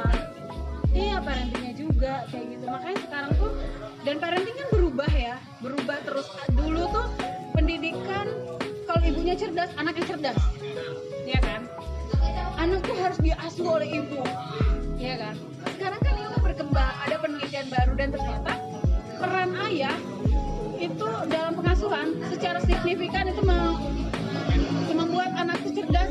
Speaker 3: Iya, parentingnya juga kayak gitu. Makanya sekarang tuh dan parenting kan berubah ya, berubah terus. Dulu tuh pendidikan kalau ibunya cerdas anaknya cerdas. Ya kan? Anak tuh harus diasuh oleh ibu. Ya kan? Sekarang kan ilmu berkembang ada penelitian baru dan ternyata peran ayah itu dalam pengasuhan secara signifikan itu mem- membuat anak itu cerdas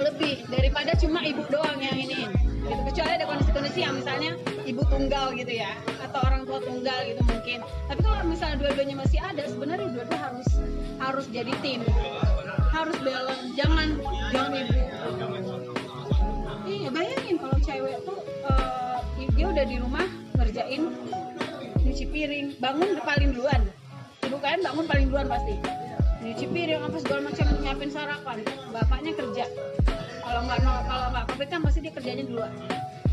Speaker 3: lebih daripada cuma ibu doang yang ini. Gitu. Kecuali ada kondisi-kondisi yang misalnya ibu tunggal gitu ya atau orang tua tunggal gitu mungkin. Tapi kalau misalnya dua-duanya masih ada sebenarnya dua-dua harus harus jadi tim. Harus balance. Jangan jangan ibu. Iya bayangin kalau cewek tuh eh, dia udah di rumah ngerjain nyuci piring. Bangun paling duluan. Ibu kalian bangun paling duluan pasti. Nyuci piring apa segala macam nyiapin sarapan. Bapaknya kerja. Kalau nggak kalau nggak covid kan pasti dia kerjanya duluan.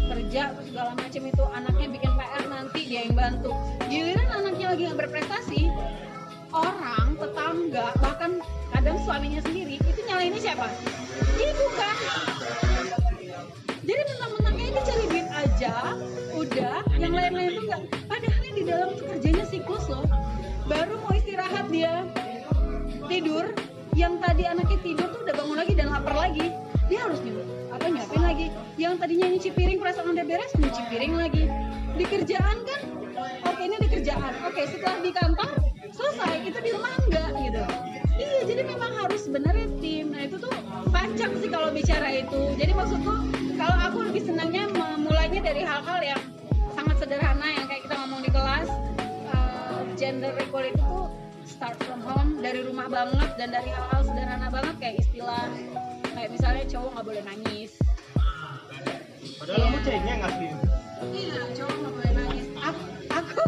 Speaker 3: Kerja terus segala macam itu anaknya bikin PR nanti dia yang bantu. Giliran anaknya lagi nggak berprestasi orang tetangga bahkan kadang suaminya sendiri itu nyalainnya siapa? Ibu kan jadi mentang-mentangnya ini cari duit aja udah yang lain-lain tuh enggak padahal yang di dalam tuh kerjanya siklus loh. Baru mau istirahat dia tidur yang tadi anaknya tidur tuh udah bangun lagi dan lapar lagi. Dia harus nyuruh apa nyiapin lagi? Yang tadinya nyuci piring perasaan udah beres nyuci piring lagi. Di kerjaan kan? Oke ini di kerjaan. Oke setelah di kantor selesai itu di rumah enggak gitu. Iya jadi memang harus sebenarnya tim. Nah itu tuh panjang sih kalau bicara itu. Jadi maksudku kalau aku lebih senangnya memulainya dari hal-hal yang sangat sederhana yang kayak kita ngomong di kelas eh, gender equality itu start from home dari rumah banget dan dari hal-hal sederhana banget kayak istilah kayak misalnya cowok nggak boleh nangis.
Speaker 1: Padahal kamu cengeng asli.
Speaker 3: iya cowok nggak boleh nangis. Aku, aku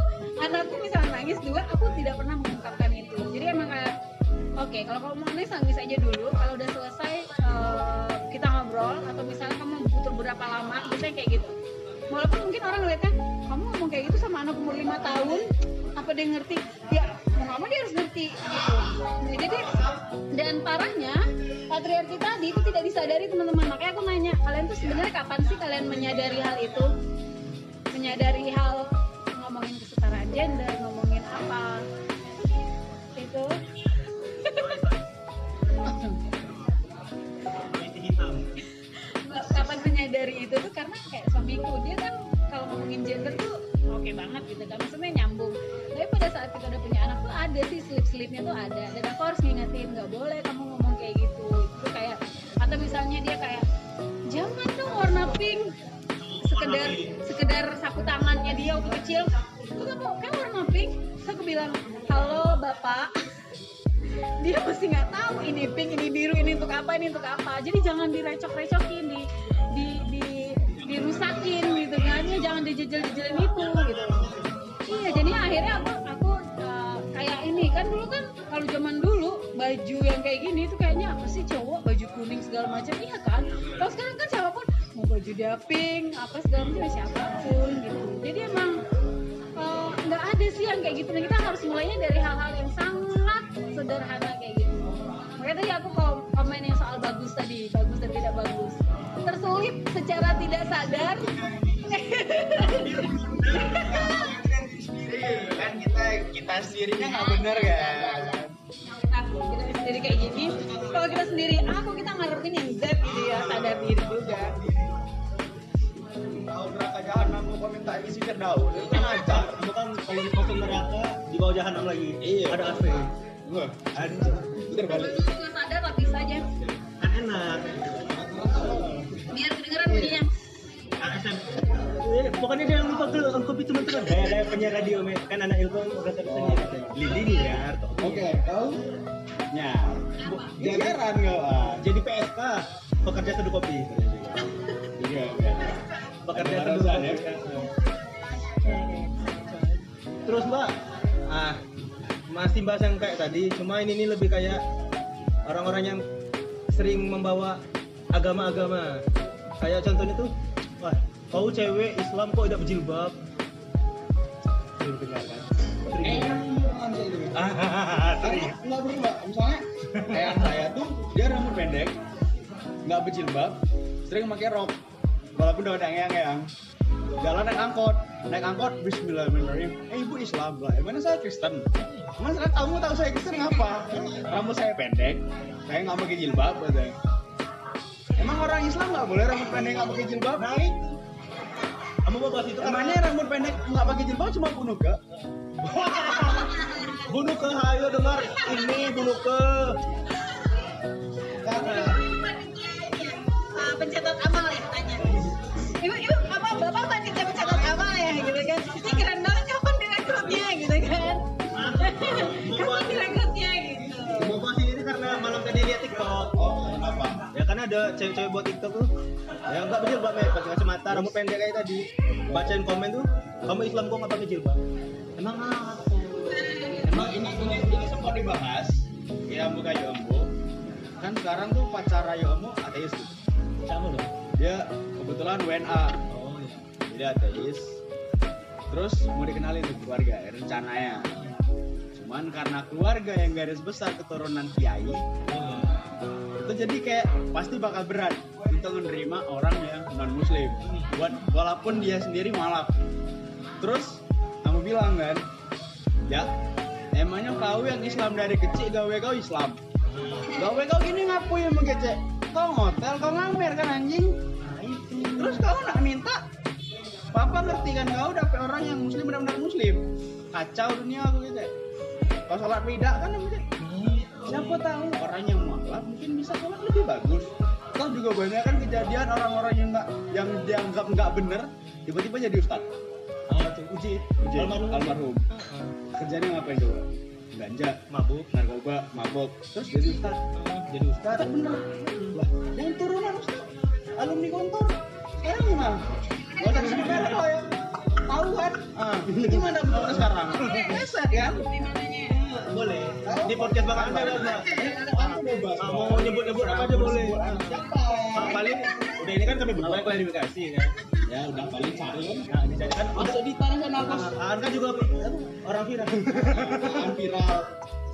Speaker 3: anakku misalnya nangis juga aku tidak pernah mengungkapkan itu. Jadi emang kayak oke kalau kamu mau nangis nangis aja dulu. Kalau udah selesai eh, kita ngobrol atau misalnya kamu butuh berapa lama biasanya kayak gitu. Walaupun mungkin orang ngeliatnya kamu ngomong kayak gitu sama anak umur lima tahun apa dia ngerti? Ya mau dia harus ngerti gitu. Nah, jadi dan parahnya patriarki tadi itu tidak disadari teman-teman. Makanya aku nanya kalian tuh sebenarnya kapan sih kalian menyadari hal itu? Menyadari hal kesetaraan gender ngomongin apa. Itu kapan menyadari itu tuh karena kayak suamiku dia kan kalau ngomongin gender tuh oke banget gitu kan maksudnya nyambung. Tapi pada saat kita udah punya anak tuh ada sih slip-slipnya tuh ada. Dan aku harus ngingetin nggak boleh kamu ngomong kayak gitu. Itu kayak atau misalnya dia kayak jangan dong warna pink. Sekedar sekedar sapu tangannya dia waktu kecil terus aku bilang halo bapak. Dia masih nggak tahu ini pink ini biru ini untuk apa ini untuk apa. Jadi jangan direcok-recokin di di di dirusakin gitu kan. Ya jangan dijejel-jejelin itu gitu iya jadi akhirnya aku aku uh, kayak ini. Kan dulu kan kalau zaman dulu baju yang kayak gini itu kayaknya apa sih cowok? Baju kuning segala macam. Iya kan? Kalau sekarang kan siapa pun mau baju dia pink apa segala macam ya siapa pun gitu. Jadi emang uh, nggak ada sih yang kayak gitu. Dan kita harus mulainya dari hal-hal yang sangat sederhana kayak gitu. Makanya tadi aku kom- komen yang soal bagus tadi. Bagus dan tidak bagus. Terselip secara tidak sadar.
Speaker 2: Kan kita kita sendirinya nggak bener kan
Speaker 3: aku kita sendiri kayak gini. Kalau kita sendiri aku kita ngarepin yang Z gitu ya sadar diri juga
Speaker 2: tahu neraka jahanam mau komentar isi daun itu kan aja
Speaker 1: Itu kan kalau di masuk neraka di bawah jahanam lagi.
Speaker 2: Iya.
Speaker 1: Ada AC.
Speaker 2: Wah,
Speaker 1: Anjir.
Speaker 2: putar
Speaker 3: kalau
Speaker 2: balik
Speaker 3: itu nggak sadar lapis aja
Speaker 1: Kan enak.
Speaker 3: biar kedengeran bunyinya
Speaker 1: ASM. Eh, Pokoknya dia yang lupa ke angkop itu betul Gaya gaya penyiar radio kan anak ilmu berkata sendiri. Lili ya.
Speaker 2: oke kau
Speaker 1: Jadi-
Speaker 2: jajaran nggak ah
Speaker 1: Jadi PSK pekerja seduh kopi. Seduh
Speaker 2: alasan,
Speaker 1: kopi. Terus Mbak, ah masih bahas yang kayak tadi, cuma ini, ini lebih kayak orang-orang yang sering membawa agama-agama. Kayak contohnya tuh, wah kau cewek Islam kok tidak berjilbab? Sering dengar kan?
Speaker 2: Gitu
Speaker 1: Ah,
Speaker 2: karena
Speaker 1: sering.
Speaker 2: nggak berubah misalnya kayak saya tuh dia rambut pendek nggak berjilbab sering pakai rok walaupun udah ada yang yang jalan naik angkot naik angkot Bismillahirrahmanirrahim. Eh ibu Islam lah. Emangnya saya Kristen? Mas kamu tahu saya Kristen ngapa? Rambut saya pendek. Saya nggak pakai jilbab katanya emang orang Islam nggak boleh rambut pendek nggak pakai jilbab?
Speaker 1: Nah itu. Kamu mau bahas itu karena
Speaker 2: emangnya rambut pendek nggak pakai jilbab cuma bunuh ke?
Speaker 1: Bunuh ke hayo dengar. Ini bunuh ke.
Speaker 2: Karena
Speaker 3: Ah, pencatat amal ya tanya ibu ibu apa bapak panitia pencatat amal ya gitu kan ini keren banget kapan direkrutnya gitu kan kapan direkrutnya gitu
Speaker 1: mau bahas ini karena malam tadi lihat TikTok.
Speaker 2: oh kenapa
Speaker 1: Ya kan ada cewek-cewek buat TikTok tuh. Ya enggak bener buat pakai kacamata, rambut pendek kayak tadi. Bacain komen tuh, kamu Islam kok nggak pakai jilbab? Emang apa?
Speaker 2: Emang ini ini ini sempat dibahas ya bukan Yombo kan sekarang tuh pacar Yombo ateis tuh.
Speaker 1: Sama dong.
Speaker 2: dia kebetulan WNA
Speaker 1: Oh iya.
Speaker 2: jadi ateis. Terus mau dikenalin ke keluarga rencananya. Cuman karena keluarga yang garis besar keturunan kiai itu jadi kayak pasti bakal berat untuk menerima orang yang non muslim buat walaupun dia sendiri malak. Terus kamu bilang kan ya emangnya kau yang Islam dari kecil gawe kau Islam? Gawe kau gini ngapu yang mengecek kau ngotel kau ngamer kan anjing?
Speaker 1: Nah itu.
Speaker 2: terus kau nak minta? Papa ngerti kan kau dapet orang yang muslim benar-benar muslim. Kacau dunia aku gitu kau sholat beda kan gitu siapa tahu orang yang mualaf mungkin bisa sholat lebih bagus. Toh juga banyak kan kejadian orang-orang yang nggak yang dianggap nggak bener tiba-tiba jadi ustad
Speaker 1: Ah tuh? Uji.
Speaker 2: Uji,
Speaker 1: Almarhum.
Speaker 2: almarhum. Kerjanya ngapain coba? Ganja
Speaker 1: Mabuk.
Speaker 2: narkoba mabok terus jadi ustad
Speaker 1: Jadi ustaz.
Speaker 2: ustad bener. Lah yang turunan ustad alumni kontor sekarang gimana? Gak usah disebut merek lah ya. Tahu kan? Ah gimana bentuknya sekarang? Keset kan
Speaker 3: mananya
Speaker 1: Boleh. Di podcast Bang Anda ada.
Speaker 2: aku bebas
Speaker 1: Ah, mau nyebut-nyebut apa aja boleh.
Speaker 2: siapa?
Speaker 1: Ah, paling udah ini kan kami berdua klarifikasi kan.
Speaker 2: ya udah paling cari. Kan
Speaker 1: Nah, dicari kan
Speaker 2: masuk di tanah sana bos
Speaker 1: kan juga orang viral.
Speaker 2: Apaan viral.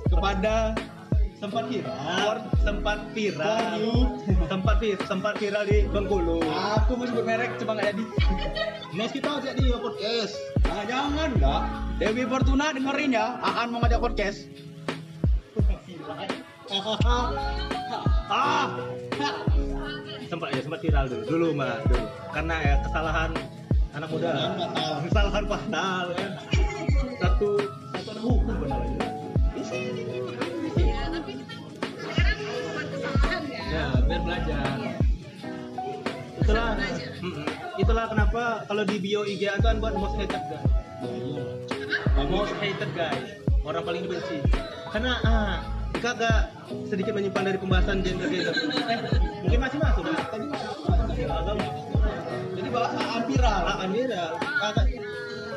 Speaker 2: Kepada
Speaker 1: sempat viral, sempat viral,
Speaker 2: Wayu.
Speaker 1: sempat vir, sempat viral di Bengkulu.
Speaker 2: aku mau sebut merek coba nggak jadi
Speaker 1: Nes kita ajak di podcast.
Speaker 2: ah jangan enggak Dewi Fortuna dengerin ya Aan mau ngajak podcast
Speaker 1: ah, sempat ya sempat viral dulu, dulu mah dulu. Karena ya kesalahan anak muda,
Speaker 2: Kesalahan fatal.
Speaker 1: kan. Satu satu hukum benar aja.
Speaker 3: ya
Speaker 1: Ya, biar belajar.
Speaker 3: Iya.
Speaker 1: Itulah,
Speaker 3: Belajar.
Speaker 1: Itulah kenapa kalau di bio IG itu kan buat most hated guys. Most hated guys, orang paling dibenci. Karena ah, kagak sedikit menyimpang dari pembahasan gender gender. Eh, mungkin masih masuk. Tadi agama.
Speaker 2: jadi bahas Aan viral
Speaker 1: Aan viral. Kagak.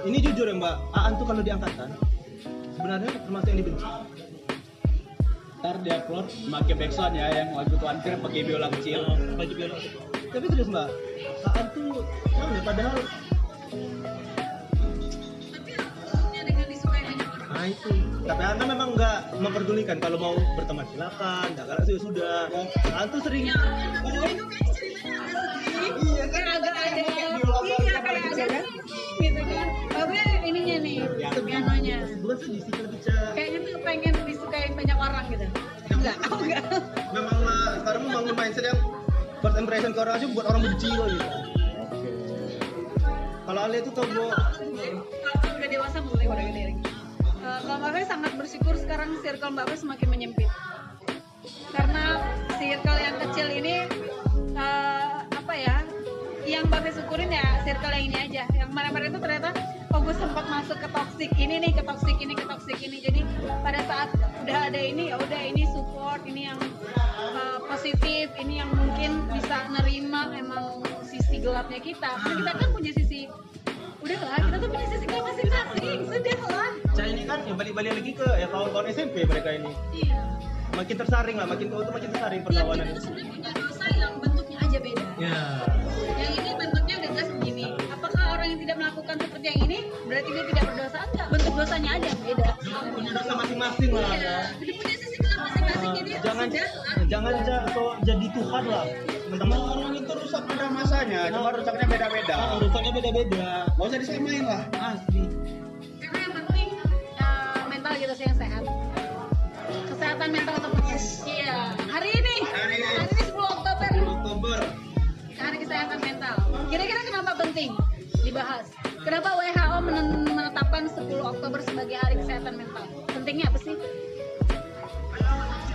Speaker 1: Ini jujur ya Mbak, Aan tuh kalau diangkatan sebenarnya termasuk yang dibenci.
Speaker 2: Ntar dia upload pakai backsound ya yang lagu Tuan Krim pakai biola kecil
Speaker 1: baju biolog. Tapi terus Mbak, Aan tuh tahu ya padahal Nah itu. Tapi Anta memang nggak memperdulikan kalau mau berteman silakan, nggak kalau sudah sudah. Anta sering.
Speaker 3: ya kalau itu kan ceritanya
Speaker 2: Iya, kan
Speaker 3: agak
Speaker 2: ada
Speaker 3: ada tapi ininya nih pianonya.
Speaker 1: Bukan sedih sih lebih ke-
Speaker 3: kayaknya tuh pengen disukai banyak orang gitu. Enggak oh enggak.
Speaker 1: Memang lah sekarang membangun mindset yang first impression ke orang aja buat orang benci loh gitu. Kalau Ale itu tau bu,
Speaker 3: kalau udah dewasa boleh udah gede Eh, kalau Mbak Fe sangat bersyukur sekarang circle Mbak Fe semakin menyempit. Karena circle yang kecil ini eh, apa ya yang Mbak Fe syukurin ya circle yang ini aja. Yang kemarin-kemarin itu ternyata gue sempat masuk ke toxic ini nih ke toxic ini ke toxic ini jadi pada saat udah ada ini ya udah ini support ini yang eh, positif ini yang mungkin bisa nerima emang sisi gelapnya kita karena kita kan punya sisi udah lah kita tuh punya sisi gelap masing-masing sudah lah
Speaker 1: saya ini kan yang balik-balik lagi ke ya kawan-kawan SMP mereka ini.
Speaker 3: iya
Speaker 1: Makin tersaring lah, makin tua tuh makin tersaring
Speaker 3: Tiap
Speaker 1: perlawanan.
Speaker 3: kita tuh sebenarnya punya dosa yang bentuknya aja beda
Speaker 1: Ya.
Speaker 3: yang ini bentuknya tidak melakukan seperti yang ini berarti dia tidak berdosa enggak bentuk dosanya aja beda
Speaker 1: Punya dosa masing-masing lah.
Speaker 3: iya jadi punya sisi gelap masing-masing jadi
Speaker 1: jangan jangan
Speaker 3: Udah.
Speaker 1: jangan jadi Tuhan lah teman-teman
Speaker 2: orang itu rusak pada masanya, cuma rusaknya beda-beda.
Speaker 1: Ah, urusannya beda-beda
Speaker 2: Gak usah disamain lah.
Speaker 1: asli
Speaker 3: Karena yang penting eh, mental kita sih yang sehat. Kesehatan mental untuk Iya. Hari ini.
Speaker 2: Hari ini.
Speaker 3: Hari ini 10 Oktober.
Speaker 2: Oktober.
Speaker 3: Hari kesehatan mental. Kira-kira kenapa penting dibahas? Kenapa WHO men- menetapkan 10 Oktober sebagai Hari Kesehatan Mental? Pentingnya apa sih?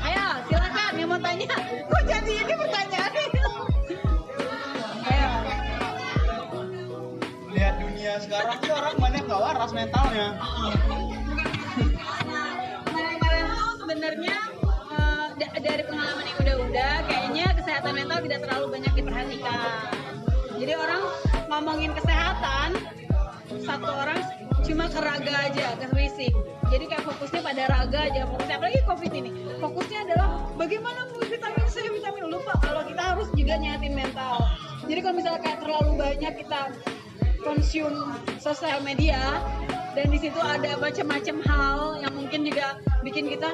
Speaker 3: Ayo, silakan yang mau tanya. Kok jadi ini pertanyaan Ayo.
Speaker 2: Lihat dunia sekarang tuh orang banyak gak waras mentalnya.
Speaker 3: Sebenarnya eh, da- dari pengalaman yang udah-udah, kayaknya kesehatan mental tidak terlalu banyak diperhatikan. Jadi orang ngomongin kesehatan, satu orang cuma ke raga aja, ke fisik. Jadi kayak fokusnya pada raga aja, fokusnya apalagi covid ini. Fokusnya adalah bagaimana vitamin C, vitamin lupa kalau kita harus juga nyatin mental. Jadi kalau misalnya kayak terlalu banyak kita konsum sosial media dan di situ ada macam-macam hal yang mungkin juga bikin kita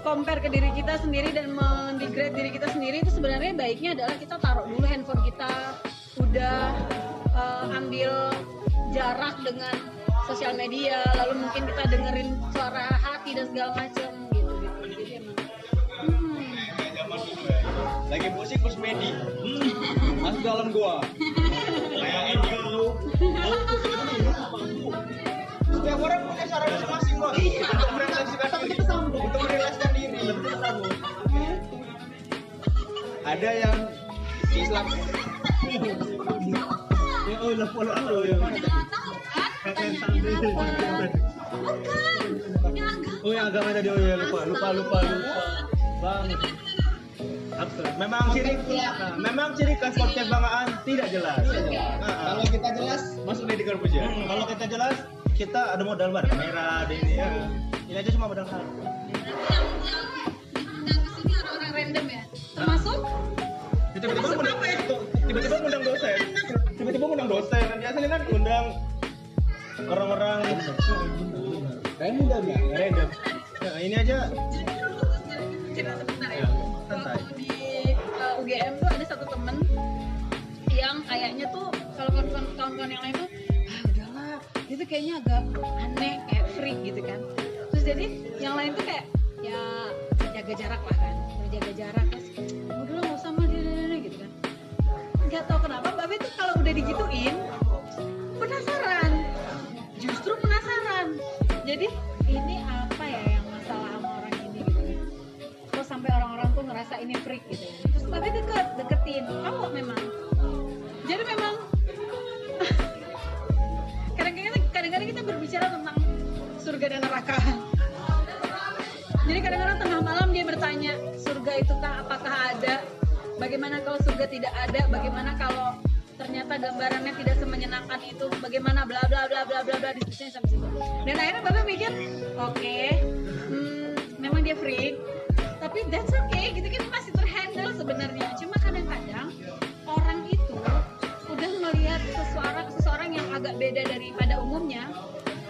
Speaker 3: compare ke diri kita sendiri dan mendegrade diri kita sendiri itu sebenarnya baiknya adalah kita taruh dulu handphone kita udah eh, ambil jarak dengan sosial media lalu mungkin kita dengerin suara hati dan segala macam gitu gitu jadi emang hmm,
Speaker 2: ya. Lagi musik kus medi. Masuk dalam gua. Kayak Enyo. Setiap orang punya cara masing-masing bos. Untuk merefleksikan diri. Untuk merefleksikan diri. Ada yang Islam.
Speaker 1: Oh
Speaker 3: kan apa bukan yang
Speaker 1: oh agama tadi oh ya lupa lupa lupa lupa. bang Absurd. memang ciri nah, memang ciri khas podcast bangaan tidak jelas. Ah, ah.
Speaker 2: Kalau kita jelas? Masuk Deddy Corbuzier.
Speaker 1: Hmm, kalau kita jelas? Kita ada modal warna merah ada ini ya. Ini aja cuma modal hal.
Speaker 3: Yang orang-orang random ya? Termasuk?
Speaker 1: Tiba-tiba undang tiba-tiba dosen tiba-tiba undang dosen kan? Biasanya kan undang orang-orang.
Speaker 2: Muda nggak?
Speaker 1: random nah, ini aja.
Speaker 3: Cerita sebentar ya.
Speaker 1: Ya,
Speaker 3: waktu di uh, UGM tuh ada satu temen yang kayaknya tuh kalau kawan-kawan yang lain tuh ah udahlah. Itu kayaknya agak aneh kayak freak gitu kan. Terus jadi yang lain tuh kayak ya jaga jarak lah kan. Jaga jarak terus udah lah nggak usah nggak tahu kenapa babe tuh kalau udah digituin penasaran. Justru penasaran. Jadi ini apa ya yang masalah sama orang ini gitu kan terus sampai orang-orang tuh ngerasa ini freak gitu ya. Terus babe deket deketin. Cowok memang? Jadi memang kadang-kadang kadang-kadang kita berbicara tentang surga dan neraka. Jadi kadang-kadang tengah malam dia bertanya surga itu kah? Apakah ada bagaimana kalau surga tidak ada? Bagaimana kalau ternyata gambarannya tidak semenyenangkan itu? Bagaimana? Bla bla bla bla bla bla diskusinya sampai situ. Dan akhirnya bapak mikir oke hmm, memang dia freak tapi that's okay. Gitu kan masih terhandle sebenarnya. Cuma kadang-kadang orang itu udah melihat seseorang seseorang yang agak beda daripada umumnya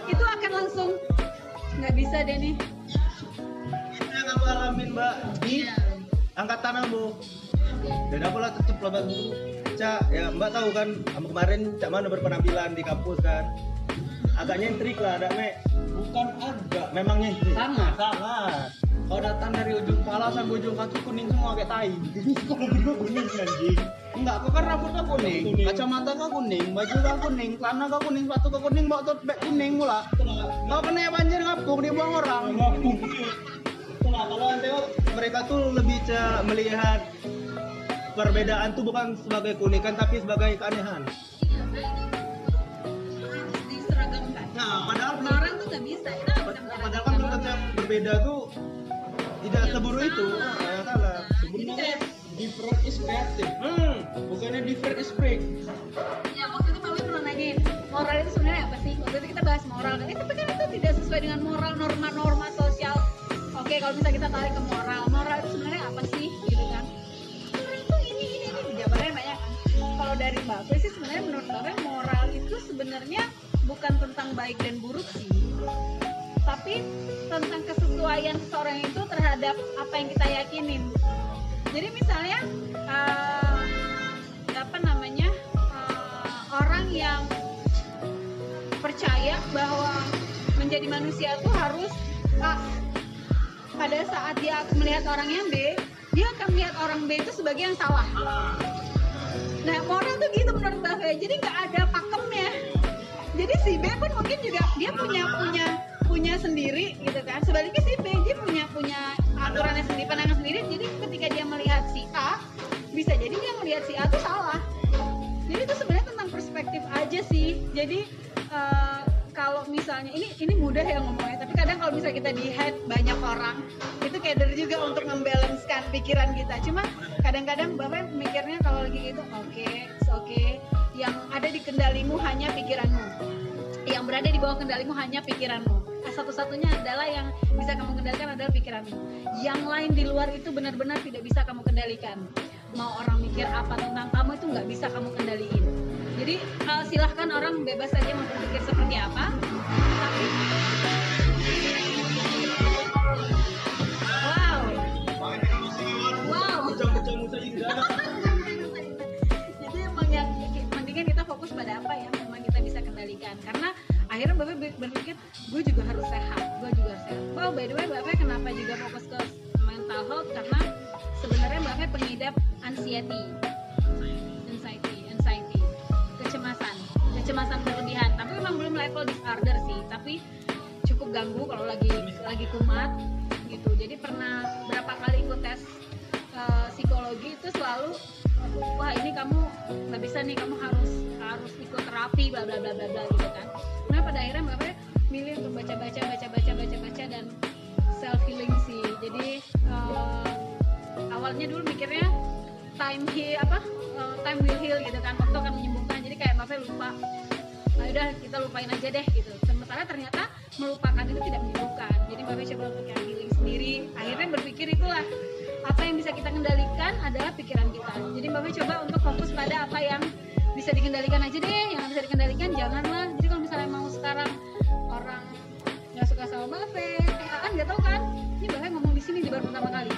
Speaker 3: itu akan langsung nggak bisa deh nih.
Speaker 1: Itu yang aku alamin mbak. Di
Speaker 3: Iya.
Speaker 1: angkatan aku dan aku lah tetep lah cak ya mbak tahu kan kemarin cak mana berpenampilan di kampus kan agak nyentrik lah ada me
Speaker 2: Bukan agak.
Speaker 1: memang nyentrik
Speaker 2: Sangat.
Speaker 1: sangat
Speaker 2: Kau datang dari ujung kepala sampai ujung kaki kuning semua kayak tai.
Speaker 1: kalau berdua kuning anjing
Speaker 2: Enggak, kau kan rambut kau kuning,
Speaker 1: Kuning.
Speaker 2: kacamata kau kuning, baju kau kuning, celana kau kuning, sepatu kau kuning, bawa tote bag kuning pula. Kau kena banjir ngapung dibuang orang.
Speaker 1: Nah, kalau mereka tuh lebih melihat perbedaan tuh bukan sebagai keunikan tapi sebagai keanehan.
Speaker 3: diseragamkan
Speaker 1: Nah, padahal
Speaker 3: Nah, orang tuh nggak bisa kita nggak bisa
Speaker 1: padahal kan belum yang berbeda tuh tidak seburu itu. Ya, salah.
Speaker 2: Sebenarnya different is creative.
Speaker 1: Hmm.
Speaker 2: Bukannya different is freak.
Speaker 3: ya waktu itu Mami pernah nanyain moral itu sebenarnya apa sih waktu itu kita bahas moral kan eh, tapi kan itu tidak sesuai dengan moral norma-norma sosial oke kalau misalnya kita tarik ke moral bukan tentang baik dan buruk sih tapi tentang kesesuaian seseorang itu terhadap apa yang kita yakinin. Jadi misalnya eh, apa namanya eh, orang yang percaya bahwa menjadi manusia itu harus A pada saat dia melihat orang yang B dia akan melihat orang B itu sebagai yang salah. Nah moral tuh gitu menurut Mbak jadi nggak ada jadi si B pun mungkin juga dia punya punya punya sendiri gitu kan. Sebaliknya si B dia punya punya aturannya sendiri pandangan sendiri. Jadi ketika dia melihat si A bisa jadi dia melihat si A tuh salah. Jadi itu sebenarnya tentang perspektif aja sih. Jadi eh, kalau misalnya ini ini mudah ya ngomongnya tapi kadang kalau misalnya kita di head banyak orang itu dari juga untuk membalancekan pikiran kita. Cuma kadang-kadang bapak mikirnya kalau lagi gitu oke oke yang ada di kendalimu hanya pikiranmu. Yang berada di bawah kendalimu hanya pikiranmu. Nah, satu-satunya adalah yang bisa kamu kendalikan adalah pikiranmu. Yang lain di luar itu benar-benar tidak bisa kamu kendalikan. Mau orang mikir apa tentang kamu itu nggak bisa kamu kendaliin. Jadi silahkan orang bebas saja mau berpikir seperti apa. Tapi wow. Wow fokus pada apa yang memang kita bisa kendalikan. Karena akhirnya bapak ber- berpikir gue juga harus sehat gue juga harus sehat. Wow by the way bapak kenapa juga fokus ke mental health? Karena sebenarnya bapak pengidap anxiety. Anxiety anxiety. Kecemasan kecemasan berlebihan. Tapi memang belum level disorder sih. Tapi cukup ganggu kalau lagi lagi kumat gitu. Jadi pernah berapa kali ikut tes eh, psikologi itu selalu wah ini kamu nggak bisa nih kamu harus harus ikut terapi bla bla bla bla bla gitu kan? Nah pada akhirnya bapak milih untuk baca baca baca baca baca baca dan self healing sih. Jadi eh, awalnya dulu mikirnya time heal apa eh, time will heal gitu kan waktu akan menyembuhkan. Jadi kayak bapak lupa nah udah kita lupain aja deh gitu. Sementara ternyata melupakan itu tidak menyembuhkan. Jadi bapak coba untuk healing sendiri. Akhirnya berpikir itulah apa yang bisa kita kendalikan adalah pikiran kita. Jadi bapak coba untuk fokus pada apa yang bisa dikendalikan aja deh yang bisa dikendalikan janganlah. Jadi kalau misalnya mau sekarang orang nggak suka sama bapak kan nggak tahu kan? Ini bapak ngomong di sini di baru pertama kali.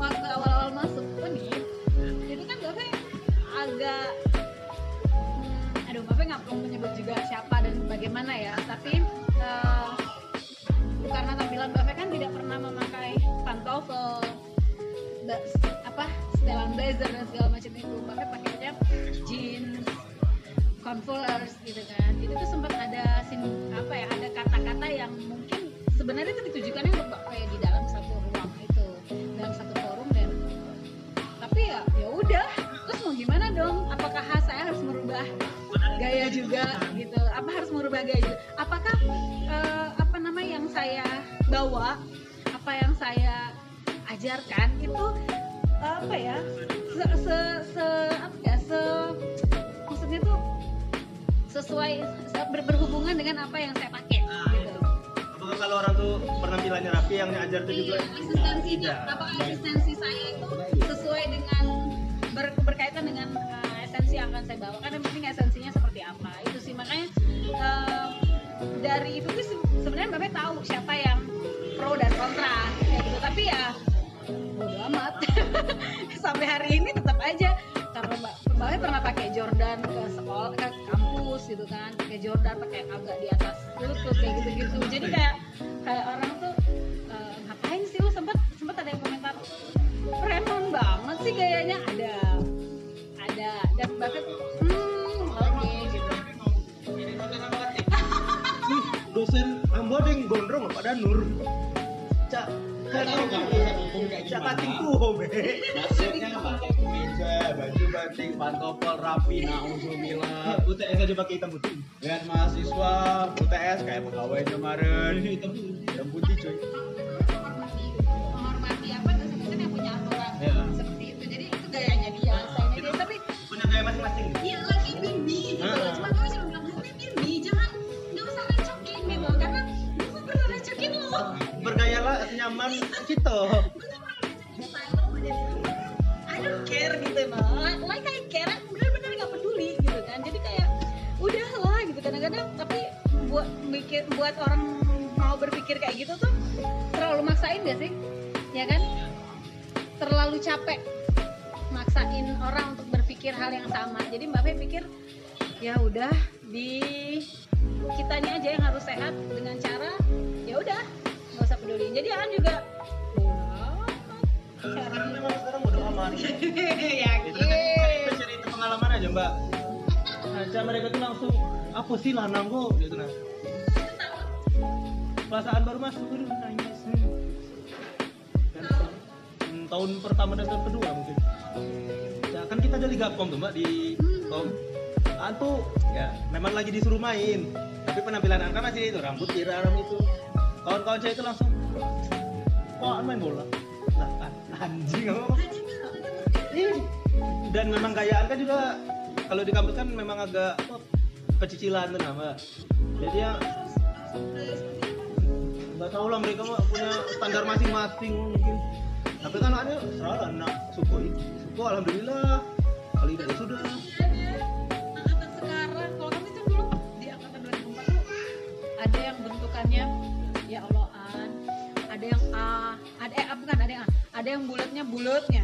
Speaker 3: Waktu awal-awal masuk. Nih itu kan bapak agak hmm, aduh bapak nggak perlu menyebut juga siapa dan bagaimana ya. Tapi eh, karena tampilan bapak kan tidak pernah memakai pantofel apa setelan blazer dan segala macam itu. Bapak pakainya jeans converse gitu kan. Itu tuh sempat ada sin apa ya ada kata-kata yang mungkin sebenarnya itu ditujukannya untuk ya di dalam satu ruang itu dalam satu forum dan tapi ya ya udah. Terus mau gimana dong? Apakah saya harus merubah gaya juga gitu? Apa harus merubah gaya juga? Apakah eh, apa nama yang saya bawa apa yang saya ajarkan itu apa ya se, se, se- apa ya se maksudnya tuh sesuai se- ber- berhubungan dengan apa yang saya pakai gitu.
Speaker 1: Apakah kalau orang tuh penampilannya rapi yang ngajar tuh juga
Speaker 3: Iya, eksistensinya,
Speaker 1: Tidak.
Speaker 3: apakah eksistensi saya itu sesuai dengan ber- berkaitan dengan uh, esensi yang akan saya bawa. Kan yang penting esensinya seperti apa itu sih. Makanya uh, dari itu tuh se- sebenarnya bapak tahu siapa yang pro dan kontra kayak gitu. Tapi ya bodo amat. Sampai hari ini tetap aja karena mbak mbaknya pernah pakai Jordan ke sekolah ke kampus gitu kan. Pakai Jordan pakai agak di atas lutut kayak gitu gitu jadi kayak kayak orang tuh eh, ngapain sih lu? Sempet sempet ada yang komentar preman banget sih gayanya ada ada. Dan bahkan hmm oke gitu.
Speaker 1: Dosen ambo ada yang gondrong apa? Ada nur. Cak cak kating tuh be
Speaker 2: Maksudnya pakai kemeja, baju batik, pantofel rapi, nauzubillah.
Speaker 1: UTS aja pakai hitam putih
Speaker 2: Dan mahasiswa UTS kayak pegawai kemarin.
Speaker 1: hitam putih
Speaker 2: Hitam putih cuy.
Speaker 3: menghormati apa dosen-dosen yang punya aturan
Speaker 1: Ya.
Speaker 3: seperti itu jadi itu gayanya dia tapi
Speaker 1: punya gaya masing-masing
Speaker 3: style lo jadi I don't care gitu no Like I care, aku bener-bener gak peduli gitu kan. Jadi kayak udah lah gitu. Kadang-kadang mikir buat orang mau berpikir kayak gitu tuh terlalu maksain gak sih? Ya kan? Terlalu capek maksain orang untuk berpikir hal yang sama. Jadi mbak Fe pikir ya udah di kitanya aja yang harus sehat dengan cara ya udah peduli jadi Aan juga
Speaker 1: Sekarang memang sekarang bodo amat.
Speaker 3: yakin
Speaker 1: Itu kan kita cerita pengalaman aja mbak. Nah, mereka tuh langsung apa sih lanang kok gitu nah. Perasaan baru masuk tuh nangis. Dan, hmm, tahun pertama dan tahun kedua mungkin. Ya, kan kita ada liga kom tuh mbak di kom. An tuh ya memang lagi disuruh main. Tapi penampilan An kan masih itu rambut tiram itu. Kawan-kawan saya itu langsung An main bola. Kan. Anjing apa? Dan memang gayaan kan juga kalau di kampus kan memang agak apa, pecicilan tuh nama. Jadi ya nggak tahu lah mereka punya standar masing-masing mungkin. Tapi kan ada serah anak suku suku alhamdulillah. Kali ini sudah.
Speaker 3: Angkatan sekarang yang A ada eh bukan ada yang A. Ada yang bulatnya bulatnya.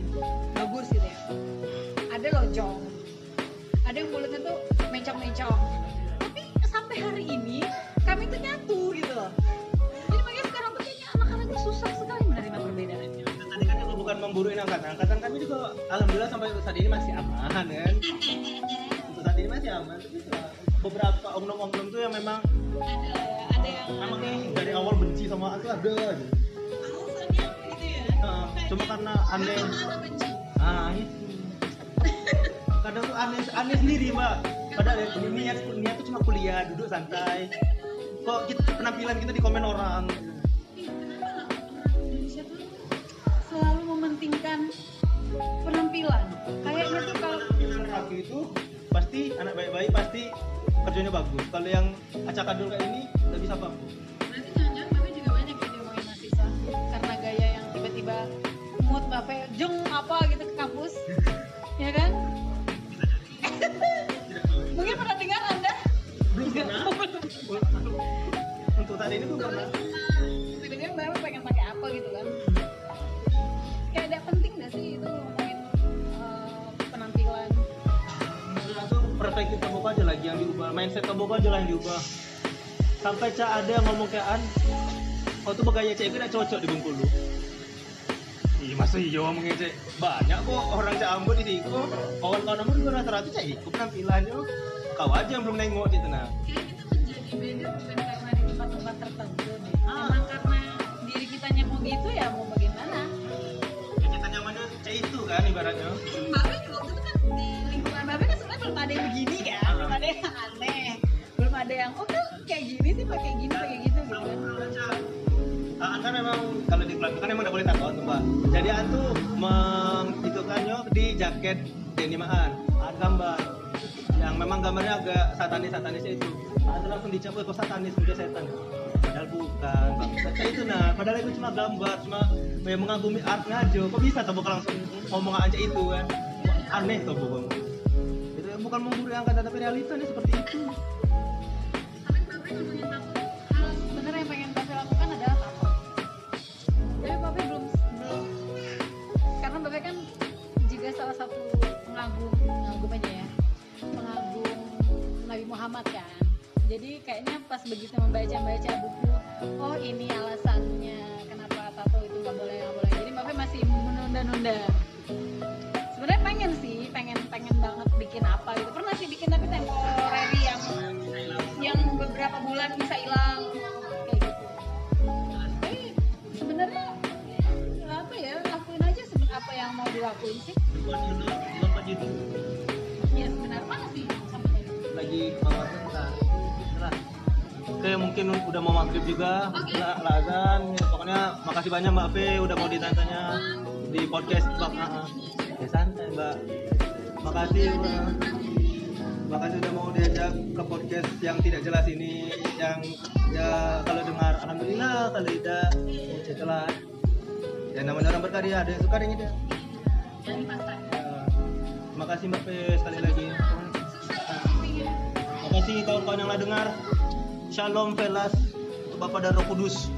Speaker 3: Bagus gitu ya. Ada lonjong ada yang bulatnya tuh mencong-mencong. Tapi sampai hari ini kami tuh nyatu gitu loh. Jadi makanya sekarang tuh kayaknya anak-anak tuh susah sekali menerima perbedaan
Speaker 1: tadi kan juga bukan memburuin angkatan. Angkatan kami juga alhamdulillah sampai saat ini masih aman kan? Untuk saat ini masih aman. Tapi beberapa oknum-oknum tuh yang memang
Speaker 3: ada ya ada yang
Speaker 1: memang nih dari awal benci sama aku ada aja cuma karena aneh
Speaker 3: Sama benci
Speaker 1: ah itu kadang tuh aneh aneh sendiri mbak. Padahal ini niat niat tuh cuma kuliah duduk santai. Kok kita, penampilan kita di komen orang?
Speaker 3: Indonesia tuh selalu mementingkan penampilan. Kayaknya tuh kalau
Speaker 1: penampilan rapi itu pasti anak baik-baik pasti kerjanya bagus. Kalau yang acak adul kayak ini nggak bisa apa
Speaker 3: Bapak jeng apa gitu ke kampus. Ya kan? Mungkin pernah dengar anda?
Speaker 1: Belum pernah. Untuk saat ini tuh pernah.
Speaker 3: Tiba-tiba Bapak pengen pakai apa gitu kan? Kayak ada penting gak sih itu ngomongin eh, penampilan?
Speaker 1: Langsung perspektif kamu aja lagi yang diubah mindset kamu aja lah yang diubah. Sampai cak ada yang ngomong kayak an oh tuh bergaya cek itu udah cocok di Bengkulu Iya masa iya ngomongnya cek banyak kok orang cak Ambon di situ kawan-kawan Ambon juga rata-rata cek ikut penampilannya kau aja yang belum nengok di tengah
Speaker 3: kayak kita menjadi beda bukan karena di tempat-tempat tertentu deh.
Speaker 1: Ah.
Speaker 3: Emang karena diri kitanya mau gitu ya mau bagaimana.
Speaker 1: ya kita nyamannya cek itu kan ibaratnya
Speaker 3: Bapak juga waktu itu kan di lingkungan Bapak kan sebenarnya belum ada yang begini kan,
Speaker 1: Ah.
Speaker 3: belum ada yang aneh, belum ada yang oh kan kayak gini sih pakai gini pakai gitu gitu kan.
Speaker 1: Ah, kan memang kalau di kan emang udah jaket denimaan ada gambar. Yang memang gambarnya agak satanis satanis itu. Ada langsung dicap "Weh, kok satanis udah setan. Padahal bukan baca itu nah padahal itu cuma gambar cuma ya mengagumi art ngajo. Kok bisa tuh bukan langsung ngomong aja itu kan? Aneh tuh bukan itu bukan menggurui angkatan tapi realitanya seperti itu
Speaker 3: Muhammad kan. Jadi kayaknya pas begitu membaca-baca buku, oh ini alasannya kenapa tato itu nggak boleh nggak boleh. Jadi Bapak masih menunda-nunda. Sebenarnya pengen sih, pengen pengen banget bikin apa gitu. Pernah sih bikin tapi temporary yang yang beberapa bulan bisa hilang gitu. Tapi sebenarnya apa ya lakuin aja apa yang mau dilakuin sih.
Speaker 1: Oke mungkin udah mau maghrib juga
Speaker 3: Oke.
Speaker 1: lah azan. Ya, pokoknya makasih banyak Mbak P udah mau ditanya di podcast Mbak Ah, ah. ya santai Mbak makasih Mbak makasih udah mau diajak ke podcast yang tidak jelas ini yang ya kalau dengar alhamdulillah kalau tidak ya setelah ya namanya orang berkarya ada yang suka yang
Speaker 3: dipasang.
Speaker 1: Ya, makasih Mbak P sekali lagi. Makasih kawan-kawan yang lah dengar. Shalom Velas Bapak dan Roh Kudus.